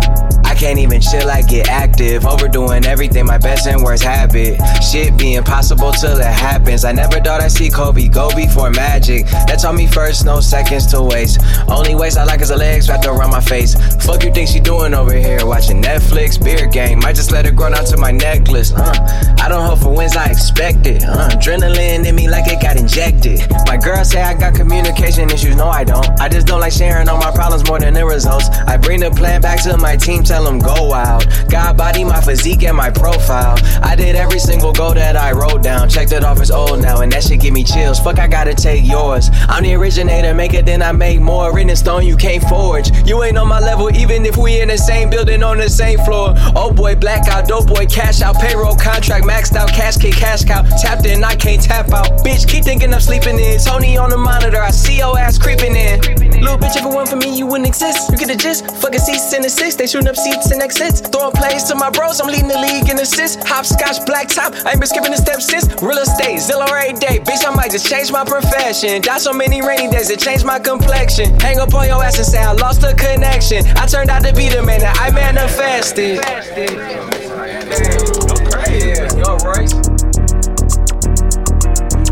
Can't even chill, I get active. Overdoing everything, my best and worst habit. Shit be impossible till it happens. I never thought I'd see Kobe go before Magic. That taught me first, no seconds to waste. Only waste I like is her legs wrapped around my face. Fuck you think she doing over here? Watching Netflix, beer game. Might just let it grow down to my necklace. Uh, I don't hope for wins, I expect it. Uh, adrenaline in me like it got injected. My girl say I got communication issues. No, I don't. I just don't like sharing all my problems more than the results. I bring the plan back to my team, tell them go wild. God body, my physique, and my profile. I did every single goal that I wrote down. Checked it off as old now, and that shit give me chills. Fuck, I gotta take yours. I'm the originator, make it, then I make more. Written in stone, you can't forge. You ain't on my level, even if we in the same building on the same floor. Oh boy, blackout, dope boy, cash out, payroll contract, maxed out, cash kid, cash cow. Tapped in, I can't tap out. Bitch, keep thinking I'm sleeping in. Tony on the monitor, I see your ass creeping in. Little bitch, if it weren't for me, you wouldn't exist. You get the gist. Fucking in the six, they shooting up seats and exits. Throwing plays to my bros, I'm leading the league in assists. Hopscotch, black top, I ain't been skipping the steps since. Real estate, Zillow every day. Bitch, I might just change my profession. Got so many rainy days, it changed my complexion. Hang up on your ass and say I lost the connection. I turned out to be the man that I manifested.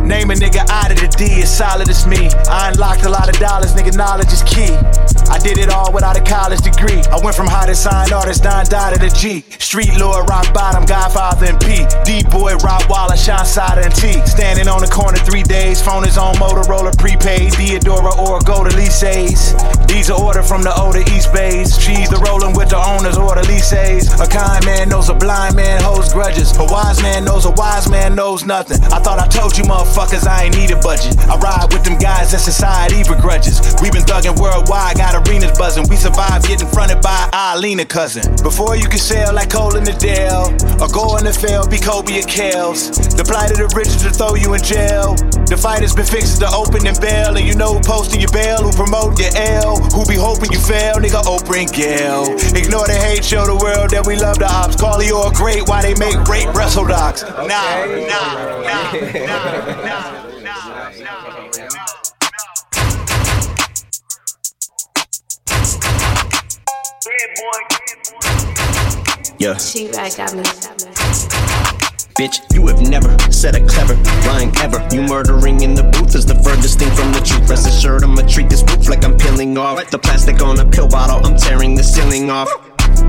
Name a nigga out of the D as solid as me. I unlocked a lot of dollars, nigga, knowledge is key. I did it all without a college degree. I went from high to sign artist, Don Dot to the G. Street lord, rock bottom, Godfather and P. D boy, Rock Waller, Sean Sada and T. Standing on the corner three days, phone is on Motorola prepaid. Theodora or go to Lisa's. These are ordered from the older East Bays. Cheese the rolling with the owners or the Lisa's. A kind man knows a blind man holds grudges. A wise man knows a wise man knows nothing. I thought I told you, motherfuckers, I ain't need a budget. I ride with them guys that society begrudges. We been thugging worldwide, got arenas buzzing. We survived getting fronted by Eileen, a cousin. Before you can sell like Cole in the Dale, or go on the field, be Kobe or Kales. The plight of the rich is to throw you in jail. The fight has been fixed to open and bail, and you know who posting your bail, who promote your L, who be hoping you fail, nigga Oprah and Gail. Ignore the hate, show the world that we love the ops. Call you all great, why they make great wrestle docs. Nah, nah, nah, nah, nah. Yeah. Bitch, you have never said a clever line ever. You murdering in the booth is the furthest thing from the truth. Rest assured, I'ma treat this roof like I'm peeling off the plastic on a pill bottle. I'm tearing the ceiling off.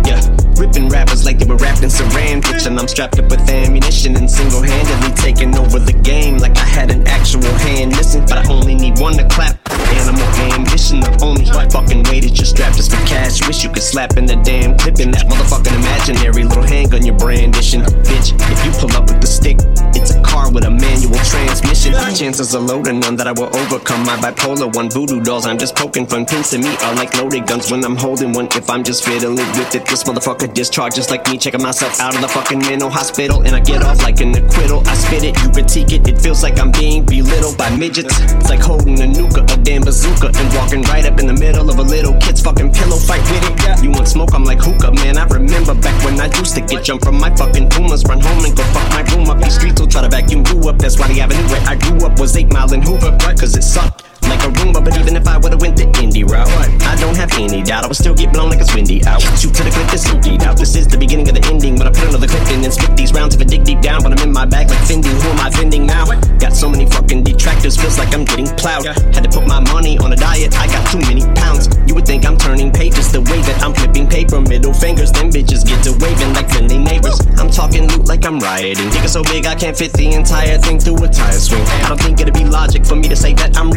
Yeah, ripping rappers like they were wrapped in saran bitch, and I'm strapped up with ammunition and single-handedly taking over the game like I had an actual hand missing. But I only need one to clap. Animal ambition, the only fucking way that you're strapped is for cash. Wish you could slap in the damn clip in that motherfucking imaginary little handgun you're brandishing. Bitch, if you pull up with the stick, it's a car with a manual transmission. Chances are low to none that I will overcome my bipolar one. Voodoo dolls, I'm just poking fun. Pins to me are like loaded guns when I'm holding one. If I'm just fiddling with it, this motherfucker discharges like me. Checking myself out of the fucking mental hospital, and I get off like an acquittal. I spit it, you critique it. It feels like I'm being belittled by midgets. It's like holding a nuka, a damn bazooka, and walking right up in the middle of a little kid's fucking pillow fight with it. You want smoke? I'm like hookah, man. I remember back when I used to get jumped from my fucking pumas, run home and go fuck my room up. These streets will try to vacuum you up. That's why the avenue where I grew up was eight mile in Hoover, right? Cause it sucked like a Roomba. But even if I would've went the indie route, I don't have any doubt I would still get blown like it's windy out. Shoot to the clip that's emptied out. This is the beginning of the ending, but I put another clip in and spit these rounds if I dig deep down. But I'm in my bag like Fendi. Who am I vending now? Got so many fucking detractors, feels like I'm getting plowed. Had to put my money on a diet. I got too many pounds. You would think I'm turning pages the way that I'm flipping paper. Middle fingers, them bitches get to waving like friendly neighbors. I'm talking loot like I'm rioting. Is so big I can't fit the entire thing through a tire swing. I don't think it'd be logic for me to say that I'm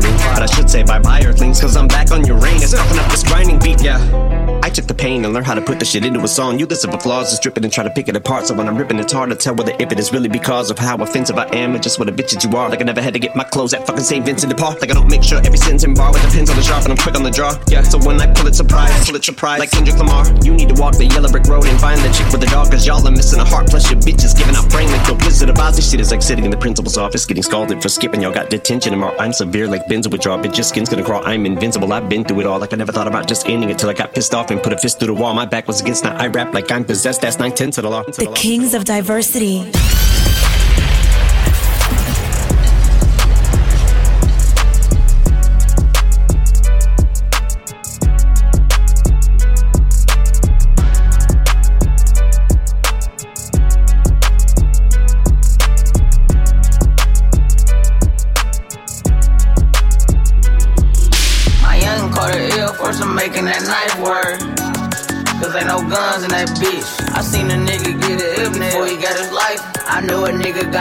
but I should say bye bye Earthlings, cause I'm back on Uranus, talking up this grinding beat, yeah. I took the pain and learned how to put the shit into a song. You listen for flaws and strip it and try to pick it apart. So when I'm ripping, it's hard to tell whether if it is really because of how offensive I am or just what a bitch that you are. Like I never had to get my clothes at fucking St. Vincent de Paul. Like I don't make sure every sentence in bar with the pins on the sharp and I'm quick on the draw. Yeah, so when I pull it surprise, pull it surprise. Like Kendrick Lamar, you need to walk the yellow brick road and find the chick with the dog, cause y'all are missing a heart. Plus your bitches giving out brain like the Wizard of Oz. This shit is like sitting in the principal's office getting scalded for skipping. Y'all got detention tomorrow. I'm severe like Benzo withdrawal, but your skin's gonna crawl. I'm invincible. I've been through it all. Like I never thought about just ending it till I got pissed off and put a fist through the wall. My back was against now I rap like I'm possessed. That's nine tenths of the law. The kings of diversity.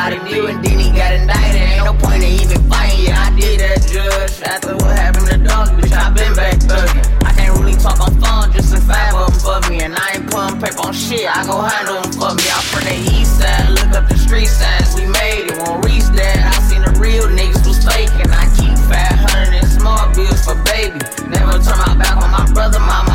Nigga got and he got indicted. Ain't no point in even fighting. Yeah, I did that, judge. After what happened to dog, bitch, I been back thugging. I can't really talk on phone, just in five of them for me. And I ain't putting paper on shit, I go handle them for me. I'm from the east side, look up the street signs. We made it, won't reach that. I seen the real niggas was faking. I keep 500 in small bills for baby. Never turn my back on my brother, mama,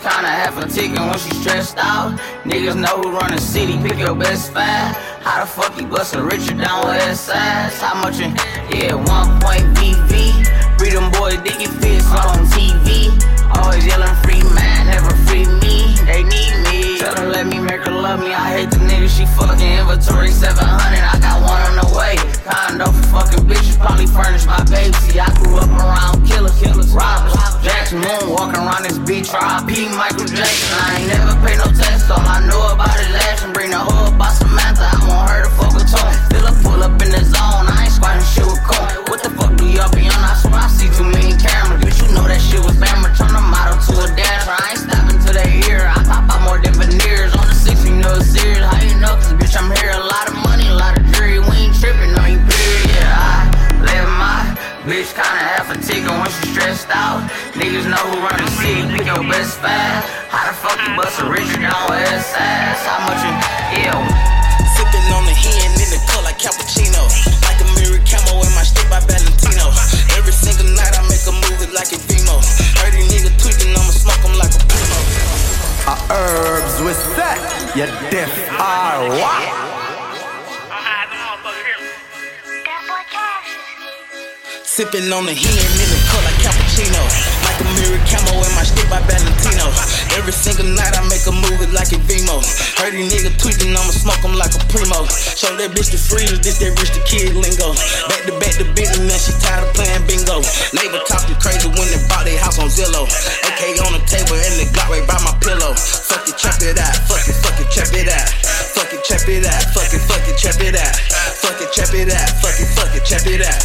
kinda half a ticket when she stressed out. Niggas know who run the city, pick your best five. How the fuck you bustin' Richard down with S sides? How much in, yeah, one point VV. Free them boys, Dicky Fits on TV. Always yelling free man, never free me. They need me. Her let me make her love me. I hate the nigga she fucking inventory 700. I got one on the way. Condo for fucking bitches, probably furnish my baby. See, I grew up around killers, killers, robbers. Jackson Moon walking around this beach. R.I.P. Michael Jackson. I ain't never pay no tax. All I know about is lash and bring the up by Samantha. I want her to fuck with tone. Still a pull up in the zone. I ain't squatting shit with Cole. What the fuck do y'all be on? I swear I see too many cameras. Bitch, you know that shit was bammer. Turn the model to a dancer. I ain't stopping till they hear. I pop serious, how you know? Cause bitch, I'm here, a lot of money, a lot of jewelry. We ain't tripping on you, period. Yeah, I live my bitch kinda half a ticket when she stressed out. Niggas know who run the city, pick your best fast. How the fuck you bust a Richard on with his ass? How much you ill? Sipping on the hen in the cup like cappuccino. Like a mirror camo in my stick by Valentino. Every single night I make a movie like a demo. Heard these niggas tweaking, I'ma smoke them like a primo. I herbs with that. You're deaf or what? Sipping on the hen in the color cappuccino. Show that bitch the freeze, this that Rich the Kid lingo. Back to back to business, man, she tired of playing bingo. Neighbor talking crazy when they bought their house on Zillow. AK on the table and the Glock right by my pillow. Fuck it, trap it out. Fuck it, fuck it, trap it out. Fuck it, trap it out. Fuck it, fuck it, trap it out. Fuck it, trap it out. Fuck it, fuck it, trap it out.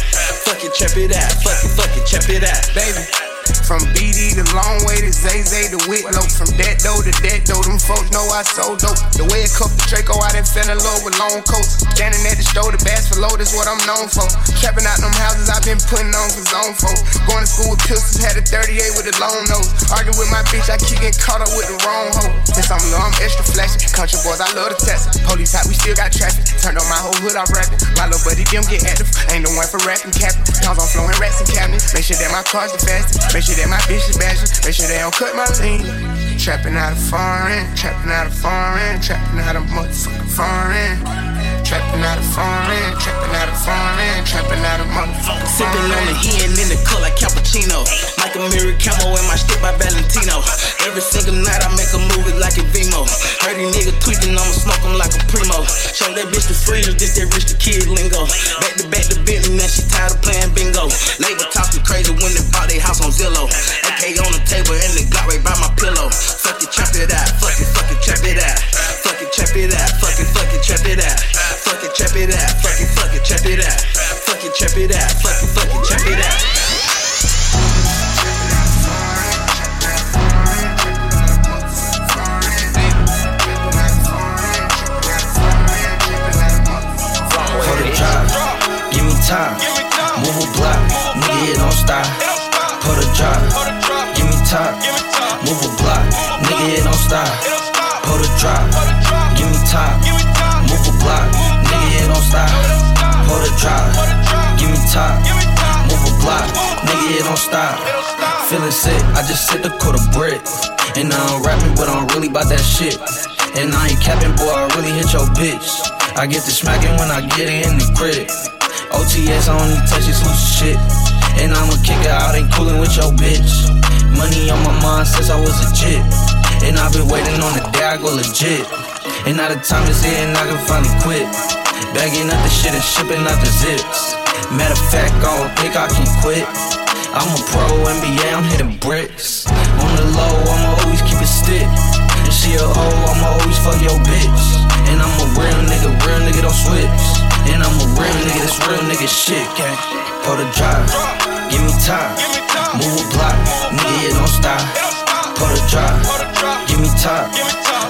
Fuck it, trap it out. Fuck it, fuck it, trap it out. Baby. From BD to long way to Zay Zay to Whitlow. From that dough to that dough, them folks know I sold dope. The way it cup the Draco, I done fell in love with long coats. Standing at the store, the bass for low, that's what I'm known for. Trapping out them houses I've been putting on for zone folk. Going to school with pistols, had a 38 with a long nose. Arguing with my bitch, I keep getting caught up with the wrong hoe. Since I'm low, I'm extra flashy. Country boys, I love the test. Police hot, we still got traffic. Turned on my whole hood, I'm rapping. My little buddy, them get active. Ain't no one for rapping, capping. Pounds on flowing rats and cabinets. Make sure that my car's the fastest. Make sure that my bitch is badging. Make sure they don't cut my lean. Trapping out of foreign, trapping out of foreign, trapping out of motherfucking foreign. Trapping out of foreign, trapping out of foreign, trapping out of motherfucking foreign. Sipping on the hen in the like cappuccino. Like a mirror camo in my shit by Valentino. Every single night I make a movie like a Vimo. Heard these niggas tweeting, I'ma smoke like a primo. Show that bitch the freeze, this that Rich the Kid lingo. Back to back to business, now she tired of playing bingo. Labor talking crazy when they bought their house on Zillow. AK on the table and the Glock right by my pillow. Fuck it, trap it out. Fuck it, fuck it, trap it out. Fuck it, trap it out. Fuck it, fuck it, trap it out. Fuck it, trap it out. Fuck it, fuck it, trap it out. Fuck it, trap it out. Fuck it, fuck it, trap it out. Time. Move a block, nigga, it don't stop. For the drop, give me time. Move a block, nigga, it don't stop. For the drop, give me time. Move a block, nigga, it don't stop. For the drop, give me time. Move a block, nigga, it don't stop. Feeling sick, I just sit the quarter brick. And I don't rapping, but I'm really about that shit. And I ain't capping, boy, I really hit your bitch. I get to smacking when I get it in the crib. OTS, I only touch this loose shit. And I'ma kick it out, ain't coolin' with your bitch. Money on my mind since I was a jit. And I've been waiting on the day I go legit. And now the time is here and I can finally quit. Bagging up the shit and shipping out the zips. Matter of fact, I don't think I can quit. I'm a pro NBA, I'm hitting bricks. On the low, I'ma always keep it stick. And she a hoe, I'ma always fuck your bitch. And I'm a real nigga, real nigga don't switch. And I'm a real nigga, this real nigga shit, gang. For the drive, give me time. Move a block, nigga, it don't stop. For the drop. give me time.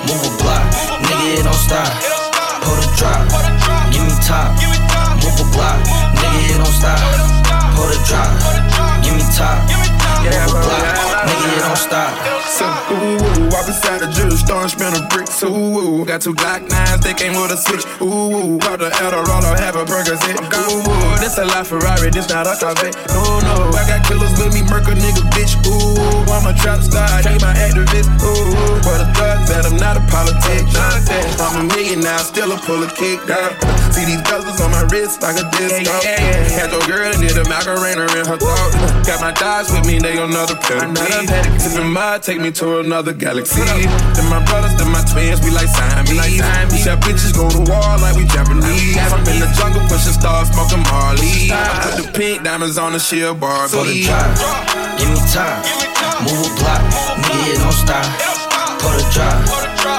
Move a block, nigga, it don't stop. For the drop. give me time. Move a block, nigga, it don't stop. For the drop. give me time. Move a block, nigga, it don't stop. So, ooh, ooh, I beside the store and spent a brick. So, ooh, ooh, got two Glock nines, they came with a switch. Ooh, ooh, pop the Adderall, I have a Percocet. Ooh, ooh, this a La Ferrari, this not a Corvette. No, no, I got killers with me, murk a nigga, bitch. Ooh, I'm a trap star, I ain't my activist. Ooh, but a thug that I'm not a politic. I'm a million now, still a pull a kick down. See these bezels on my wrist like a disco. Had your girl and did a Macarena in her throat. Got my dogs with me, they another penalty. Sippin' mud, take me to another galaxy. Then my brothers, then my twins, we like Siamese. We shot bitches, go to war like we Japanese. I'm in the jungle, pushing stars, smoking Marley. I put the pink diamonds on the shield bar. For the drive, give me time. Move a block, nigga, it don't stop. For the drive,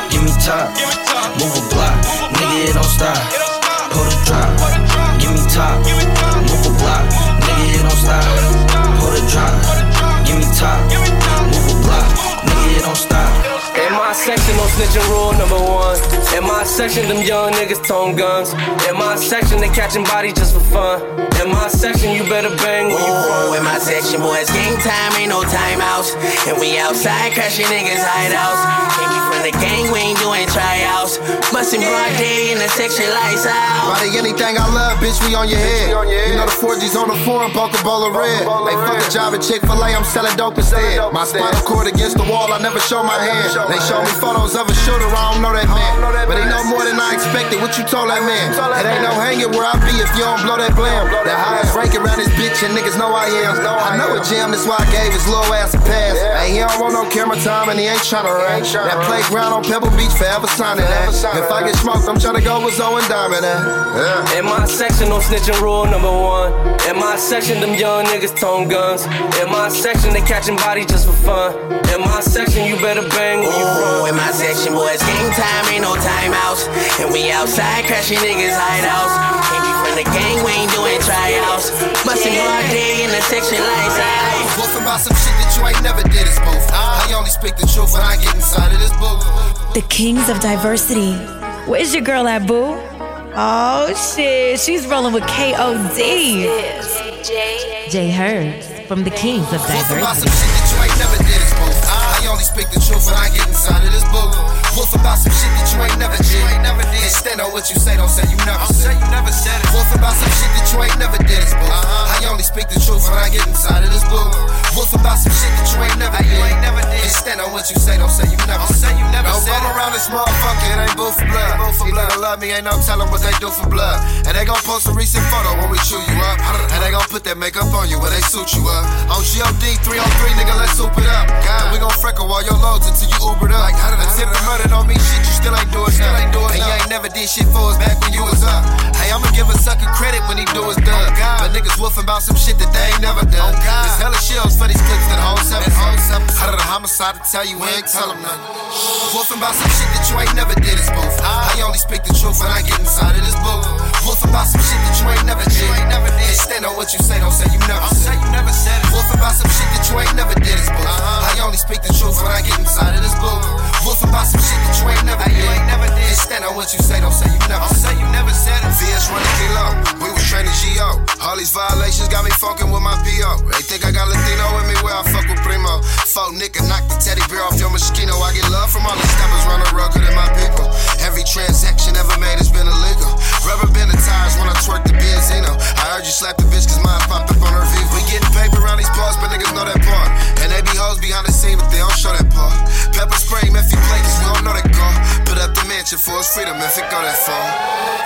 give me time. Move a block, nigga, it don't stop. For the drive, give me time. Move a block, nigga, it don't stop. For the drive, give me time. Don't stop. In my section, no snitching rule number one. In my section, them young niggas tone guns. In my section, they catching bodies just for fun. In my section, you better bang where you from. In my section, boys, game time, ain't no timeouts. And we outside crashing niggas' hideouts. Came me from the gang, we ain't doing tryouts. Bustin' broad day in the section, lights out. Body anything I love, bitch, we on your head. You know the 4G's on the floor and bulk a bowl of red. They fuck a job at Chick fil A, I'm selling dope instead. My spinal cord against the wall, I never show my hand. They show me photos of a shooter, I don't know that man. But he know more than I expected. What you told that man? It ain't no hanging where I be if you don't blow that blam. The highest rank around this bitch, and niggas know I am. I know a jam, that's why I gave his little ass a pass. Yeah. And he don't want no camera time, and he ain't tryna rank. That playground on Pebble Beach forever signing that. If I get smoked, I'm tryna go with Zoe and Diamond. Yeah. In my section, no snitching rule number one. In my section, them young niggas tone guns. In my section, they catching bodies just for fun. In my section, you better bang when you from. In my section, boys, game time, ain't no timeouts. And we outside crashing niggas' hideouts. Can't be from the gang, we ain't doing tryouts. Bustin' all day in the section lights out. Wolfing about some shit that you ain't never did, it's both. I only speak the truth when I get inside of this book. The kings of diversity. Where's your girl at, boo? Oh shit, she's rolling with KOD. Jay Herbs from the Kings of Wolfing about some Diversity. Only speak the truth when I get inside of this book. Wolf about some shit that you ain't never did. And stand on what you say, don't say you never said. you never said it. Wolf about some shit that you ain't never did, both. Uh-huh. I only speak the truth when I get inside of this book. Wolf about some shit that you ain't never did. And stand on what you say, don't say you never said. you never don't said around this motherfucker, it ain't booth for blood. Either they love me, ain't no telling what they do for blood. And they gon' post a recent photo when we chew you up. And they gon' put that makeup on you when they suit you up. On GOD 303, nigga, let's soup it up. And we gon' freckle all your loads until you Ubered up. Attempted murder don't mean shit, you still ain't doing still ain't doing And you ain't never did shit for us back when you was up. Hey, I'ma give a sucker credit when he do his done. But niggas woofing about some shit that they ain't never done. There's hella shells for these clips that hold seven. Out of the homicide to tell you, we ain't tell them nothing. [SIGHS] Woofing about some shit that you ain't never did, it's both. I only speak the truth when I get inside of this book. Woofing about some shit that you ain't never did. And stand on what you say, don't say you never said. you never said it. Woofing about some shit that you ain't never did, it's both. I only speak the truth when I get inside of this book. Woofing about some shit that you ain't never did. And stand on what you say, don't say you never said. you never said it. VS running kilo, we was training GO. All these violations got me fucking with my PO. They think I got Latino with me where I fuck with Primo. Fuck nigga, knock the teddy bear off your mosquito. I get love from all the steppers, run a rugged in my people. Every transaction ever made has been illegal. Rubber band the tires when I twerk the Benzino. I heard you slap the bitch cause mine popped up on her Viva. We getting paper around these parts, but niggas know that part. And they be hoes behind the scene, but they don't show that part. Pepper spray, if you play, cause we don't know that car. Put up the mansion for his freedom if it go that far.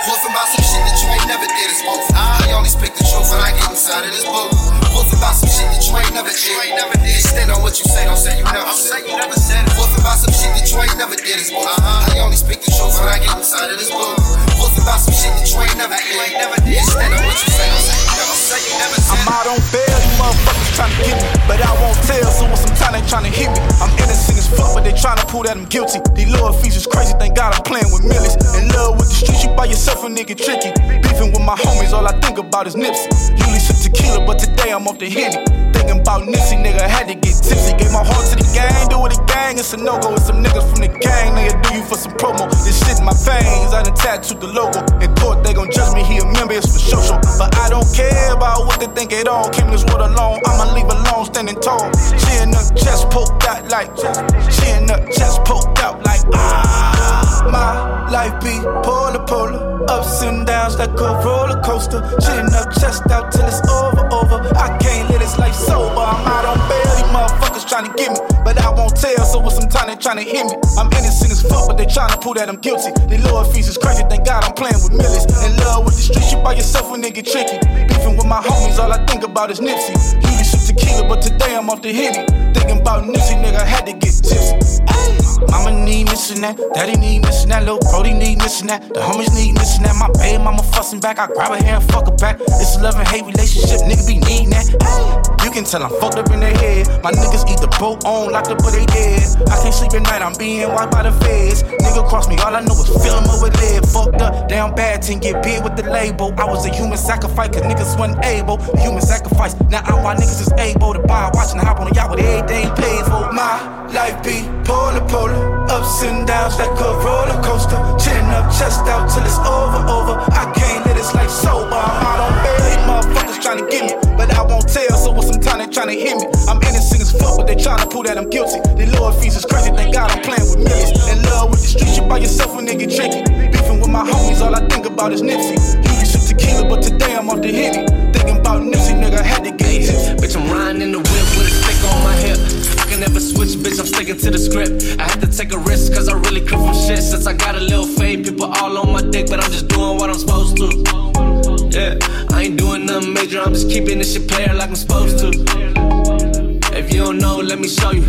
Wolfing about some shit that you ain't never did, it's both. I only speak the truth when I get inside of this book. Wolfing about some shit that you ain't never did. And stand on what you say, don't say you never said. you never said it. About some shit that you ain't never did, it's both. I only speak the truth when I get inside of this book. Wolfing about some shit that you ain't never did. And stand on what you say, don't say you never said. you never. I'm out on bail, you motherfuckers tryna get me. But I won't tell, so when some time they tryna hit me. I'm innocent as fuck, but they tryna prove that I'm guilty. These lower fees is crazy, thank God I'm playing with millions. In love with the streets, you by yourself a nigga tricky. Beefing with my homies, all I think about is Nipsey. Usually sip tequila, but today I'm off the Henny. Thinking about Nipsey, nigga, had to get tipsy. Gave my heart to the gang, do it a gang, it's a no go. It's some niggas from the gang, nigga, do you for some promo. This shit in my veins, I done tattooed the logo. In court, they gon' judge me, he a member, it's for social. But I don't care about what they think at all. Came this world alone, I'ma leave alone, standing tall. Chin in her chest poked out like, she in her chest poked out like, ah. My life be polar, polar. Ups and downs like a roller coaster. Chin up, chest out till it's over, over. I can't let this life sober. I'm out on bail, these motherfuckers tryna get me. But I won't tell, so with some time they tryna hit me. I'm innocent as fuck, but they tryna prove that I'm guilty. The lower fees is crazy, thank God I'm playing with millions. In love with the streets, you by yourself when they get tricky. Beefing with my homies, all I think about is Nipsey. Usually sip tequila, but today I'm off the Henny. Thinking about Nipsey, nigga, had to get tipsy. Mama need missing that, daddy need missing that, little Brody need missing that, the homies need missing that. My baby mama fussing back, I grab her hair and fuck her back. It's a love and hate relationship, nigga be needing that. You can tell I'm fucked up in their head. My niggas eat the boat on, locked up, but they dead. I can't sleep at night, I'm being wiped by the feds. Nigga cross me, all I know is fill 'em up with lead. Fucked up, down bad, team get big with the label. I was a human sacrifice, cause niggas wasn't able. Human sacrifice, now I why niggas is able to buy, watching hop on a yacht with everything paid for. My life be polar, polar, ups and downs like a roller coaster. Chin up, chest out till it's over, over. I can't let this life sober. On bail, these motherfuckers tryna get me, but I won't tell. So with some time they tryna hit me. I'm innocent as fuck, but they tryna prove that I'm guilty. The lower fees is crazy, thank God I'm playing with millions. In love with the streets, you by yourself when they get tricky. Beefing with my homies, all I think about is Nipsey. Usually sip tequila, but today I'm off the Henny. Script. I had to take a risk, cause I really come from shit. Since I got a little fade, people all on my dick, but I'm just doing what I'm supposed to. Yeah, I ain't doing nothing major, I'm just keeping this shit player like I'm supposed to. If you don't know, let me show you.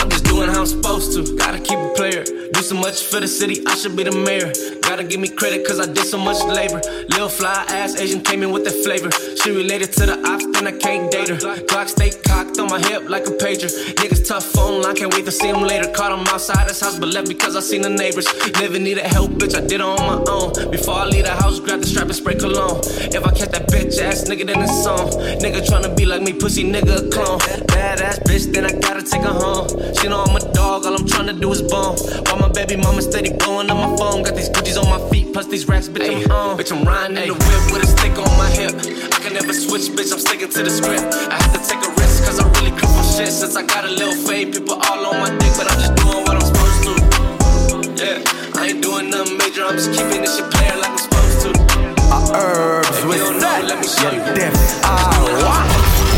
I'm just doing how I'm supposed to. Gotta keep a player. Do so much for the city, I should be the mayor. Gotta give me credit, cause I did so much labor. Lil fly ass Asian came in with that flavor. She related to the ops, then I can't date her. Glock stay cocked on my hip like a pager. Niggas tough phone line, can't wait to see him later. Caught him outside his house, but left because I seen the neighbors. Never needed help, bitch, I did it on my own. Before I leave the house, grab the strap and spray cologne. If I catch that bitch ass nigga, then it's on. Nigga tryna be like me, pussy nigga a clone. Badass bitch, then I gotta take her home. She know I'm a dog, all I'm tryna do is bone. While my baby mama steady blowing on my phone. Got these Gucci's on my feet, plus these racks, bitch, I'm on. Bitch, I'm riding in the whip with a stick on my hip. I can never switch, bitch, I'm sticking to the script. I have to take a risk, cause I really creep on shit. Since I got a little fade, people all on my dick, but I'm just doing what I'm supposed to. Yeah, I ain't doing nothing major, I'm just keeping this shit player like I'm supposed to. I Herbs If with you don't know, that. let me show you. Death. Ah,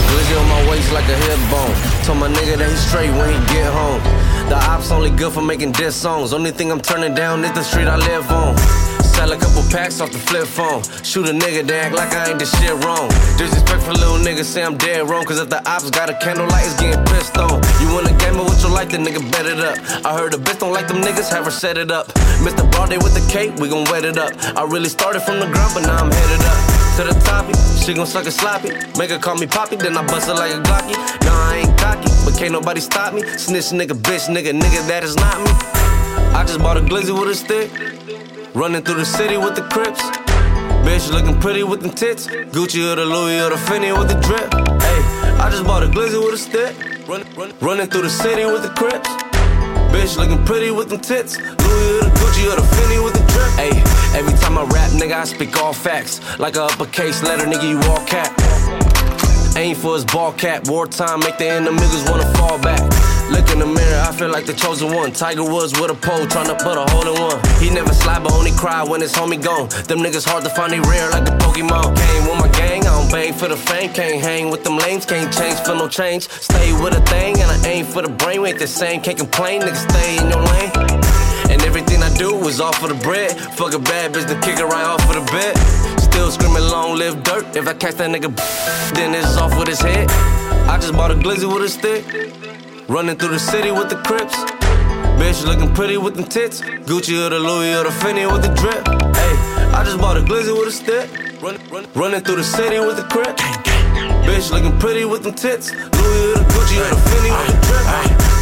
Glizzy on my waist like a hip bone. Told my nigga that he straight when he get home. The ops only good for making diss songs. Only thing I'm turning down is the street I live on. Sell a couple packs off the flip phone. Shoot a nigga, they act like I ain't the shit wrong. Disrespectful little niggas say I'm dead wrong. Cause if the ops got a candlelight, it's getting pissed on. You wanna game with your life, the nigga bet it up. I heard a bitch don't like them niggas, have her set it up. Mr. Broadway with the cake, we gon' wet it up. I really started from the ground, but now I'm headed up to the toppy. She gon' suck it sloppy. Make her call me poppy, then I bust her like a Glocky. Nah, I ain't cocky, can't nobody stop me. Snitch nigga, bitch nigga, nigga, that is not me. I just bought a glizzy with a stick. Running through the city with the crips. Bitch looking pretty with them tits. Gucci or the Louis or the Fendi with the drip. Hey, I just bought a glizzy with a stick. Run, run, running through the city with the crips. Bitch looking pretty with them tits. Louis or the Gucci or the Fendi with the drip. Hey, every time I rap, nigga, I speak all facts. Like a uppercase letter, nigga, you all cap. Aim for his ball cap. Wartime, make the enemies wanna fall back. Look in the mirror, I feel like the chosen one. Tiger Woods with a pole, tryna put a hole in one. He never slide, but only cry when his homie gone. Them niggas hard to find, they rare like the Pokemon. Came with my gang, I don't bang for the fame. Can't hang with them lanes, can't change for no change. Stay with a thing, and I aim for the brain. We ain't the same, can't complain, niggas stay in your lane. And everything I do is all for the bread. Fuck a bad bitch, then kick it right off of the bed. Still screaming long live dirt. If I catch that nigga, then it's off with his head. I just bought a glizzy with a stick. Running through the city with the crips. Bitch looking pretty with them tits. Gucci or the Louis or the Fendi with the drip. Hey, I just bought a glizzy with a stick. Run, run, running through the city with the crip. Bitch looking pretty with them tits. Louis or the Gucci or the Fendi with the drip.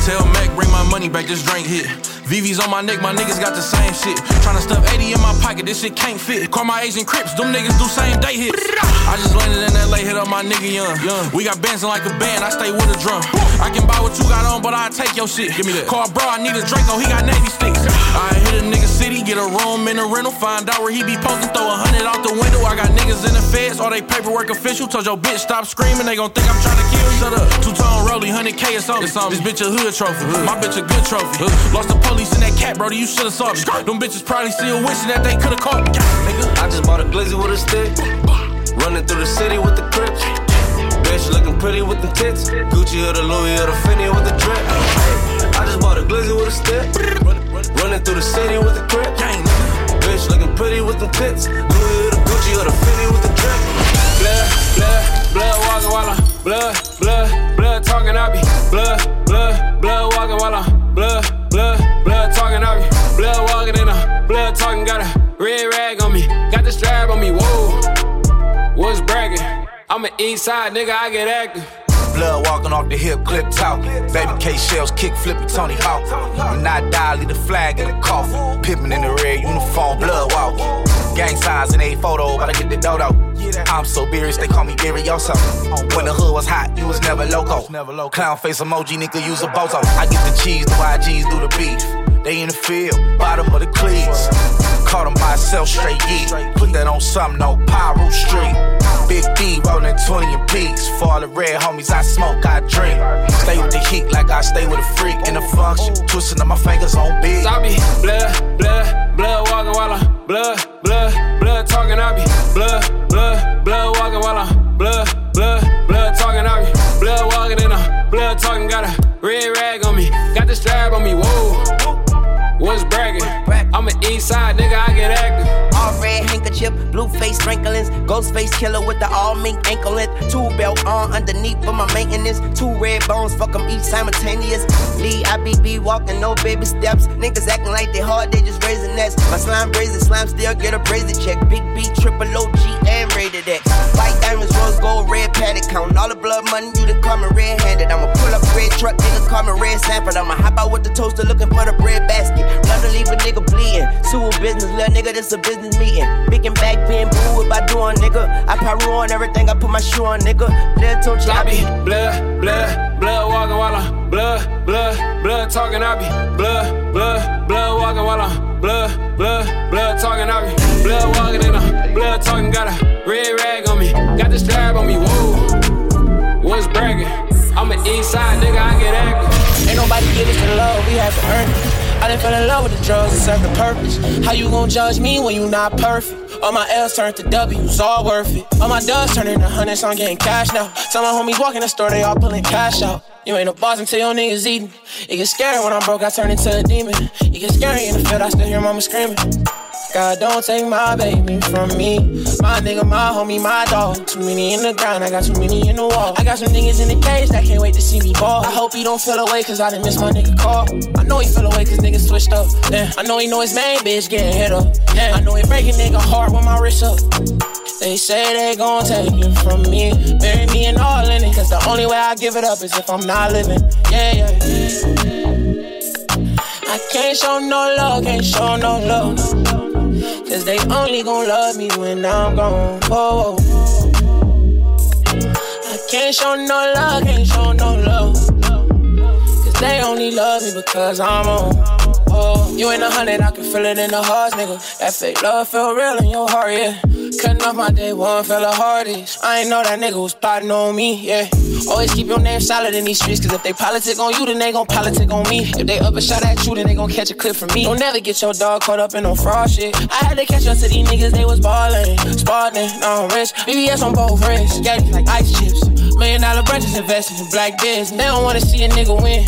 Tell Mac, bring my money back, this drink hit. VV's on my neck, my niggas got the same shit. Tryna stuff 80 in my pocket, this shit can't fit. Call my Asian Crips, them niggas do same day hits. I just landed in LA, hit up my nigga young. We got Benson like a band, I stay with a drum. I can buy what you got on, but I take your shit. Give me that. Call bro, I need a Draco, oh, he got Navy sticks. I hit a nigga city, get a room in a rental, find out where he be posting, throw a hundred out the window. I got niggas in the feds, all they paperwork official. Told your bitch stop screaming, they gon' think I'm tryna kill you. Shut up. Two tone rollie, 100K or something. This bitch a hood trophy. My bitch a good trophy. Lost the police in that cat, brody, you should've saw me. Them bitches probably still wishing that they could've caught me. Nigga. I just bought a glizzy with a stick. Running through the city with the crips. Bitch looking pretty with them tits. Gucci or the Louis or the Fendi with the drip. Hey, I just bought a glizzy with a stick. Running through the city with the crips. Bitch looking pretty with them tits. Louis or the Gucci or the Fendi with the drip. Blood, blood, blood walking while I'm blood, blood, blood talking I be blood, blood, blood walking while I'm blood, blood, blood talking be blood walking in a blood talking got a red rag on me, got the strap on me. Whoa, what's bragging? I'm an east side nigga, I get active. Blood walking off the hip, clip talk. Baby K shells, kick flipping Tony Hawk. When I die, leave the flag in the coffin. Pippen in the red uniform, blood walking. Gang signs in a photo, about to get the dodo. I'm so serious, they call me Berioso. When the hood was hot, you was never loco. Clown face emoji, nigga, use a bozo. I get the cheese, the YGs do the beef. They in the field, bottom of the cleats. Caught them by himself, straight yeet. Put that on something, no Pyro Street. Big D rolling 20 in peaks. For all the red homies, I smoke, I drink. Stay with the heat like I stay with a freak in the function. Twisting up my fingers on beat. I be blood, blood, blood walking while I'm blood, blood, blood talking. I be blood, blood, blood walking while I'm blood, blood, blood talking. I be blood walking and I'm blood talking. Got a red rag on me, got the strap on me. Whoa, what's bragging? I'm an east side nigga, I get active face sprinklings. Ghostface Killah with the all mink ankle length. Two belt on underneath for my maintenance. Two red bones, fuck them each simultaneous. Lee, walking, no baby steps. Niggas acting like they hard, they just raising nets. My slime brazen, slime still get a brazen check. Big B, triple OG, and rated X. White diamonds, rose gold, red paddock. Counting all the blood money, you done me red handed. I'ma pull up red truck, nigga call me red Sanford. I'ma hop out with the toaster looking for the bread basket. Love to leave a nigga bleeding. A business, little nigga, this a business meeting. Big and back being boo if I do on nigga. I probably ruin everything I put my shoe on, nigga. Little Tunchi, I be blood, blood, blood walking while I'm blood, blood, blood talking. I be blood, blood, blood walking while I'm blood, blood, blood talking. I be blood walking in a blood talking. Got a red rag on me, got the strap on me. Whoa, what's bragging? I'm an east side nigga, I get active. Ain't nobody give us the love, we have to earn it. I done fell in love with the drugs, it serve the purpose. How you gon' judge me when you not perfect? All my L's turned to W's, all worth it. All my dubs turn into hundreds, I'm getting cash now. Tell my homies walk in the store, they all pulling cash out. You ain't a boss until your niggas eating. It gets scary when I'm broke, I turn into a demon. It gets scary in the field, I still hear mama screaming. God, don't take my baby from me. My nigga, my homie, my dog. Too many in the ground, I got too many in the wall. I got some niggas in the cage that can't wait to see me ball. I hope he don't feel away, cause I didn't miss my nigga call. I know he feel away, cause niggas switched up. Yeah. I know he know his main bitch getting hit up. Yeah. I know he breaking nigga heart with my wrist up. They say they gon' take it from me. Bury me and all in it, cause the only way I give it up is if I'm not living. Yeah, yeah, yeah. I can't show no love, can't show no love. Cause they only gon' love me when I'm gone. Oh, I can't show no love, can't show no love. Cause they only love me because I'm on. Oh, you ain't a hundred, I can feel it in the heart, nigga. That fake love feel real in your heart, yeah. Cutting off my day one, feel the hardest. I ain't know that nigga was plotting on me, yeah. Always keep your name solid in these streets, cause if they politic on you, then they gon' politic on me. If they up a shot at you, then they gon' catch a clip from me. Don't never get your dog caught up in no fraud shit. I had to catch up to these niggas, they was ballin', spartin', now I'm rich. BBS on both wrists, yeah, like ice chips. Million dollar branches invested in black biz. They don't wanna see a nigga win.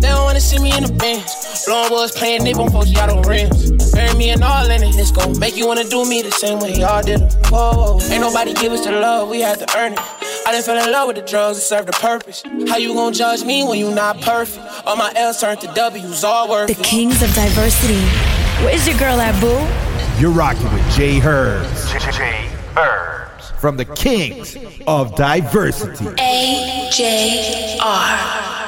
They don't wanna see me in the bench. Blowing was playing nip on folks, y'all don't rims. Bury me and all in it. It's gon' make you wanna do me the same way y'all did it. Whoa, whoa. Ain't nobody give us the love, we had to earn it. I didn't fell in love with the drugs, it served a purpose. How you gon' judge me when you not perfect? All my L's turned to W's, all worth The kings of diversity. Where's your girl at, boo? You're rocking with J Herbs. J Herbs. From the kings of diversity. A J R.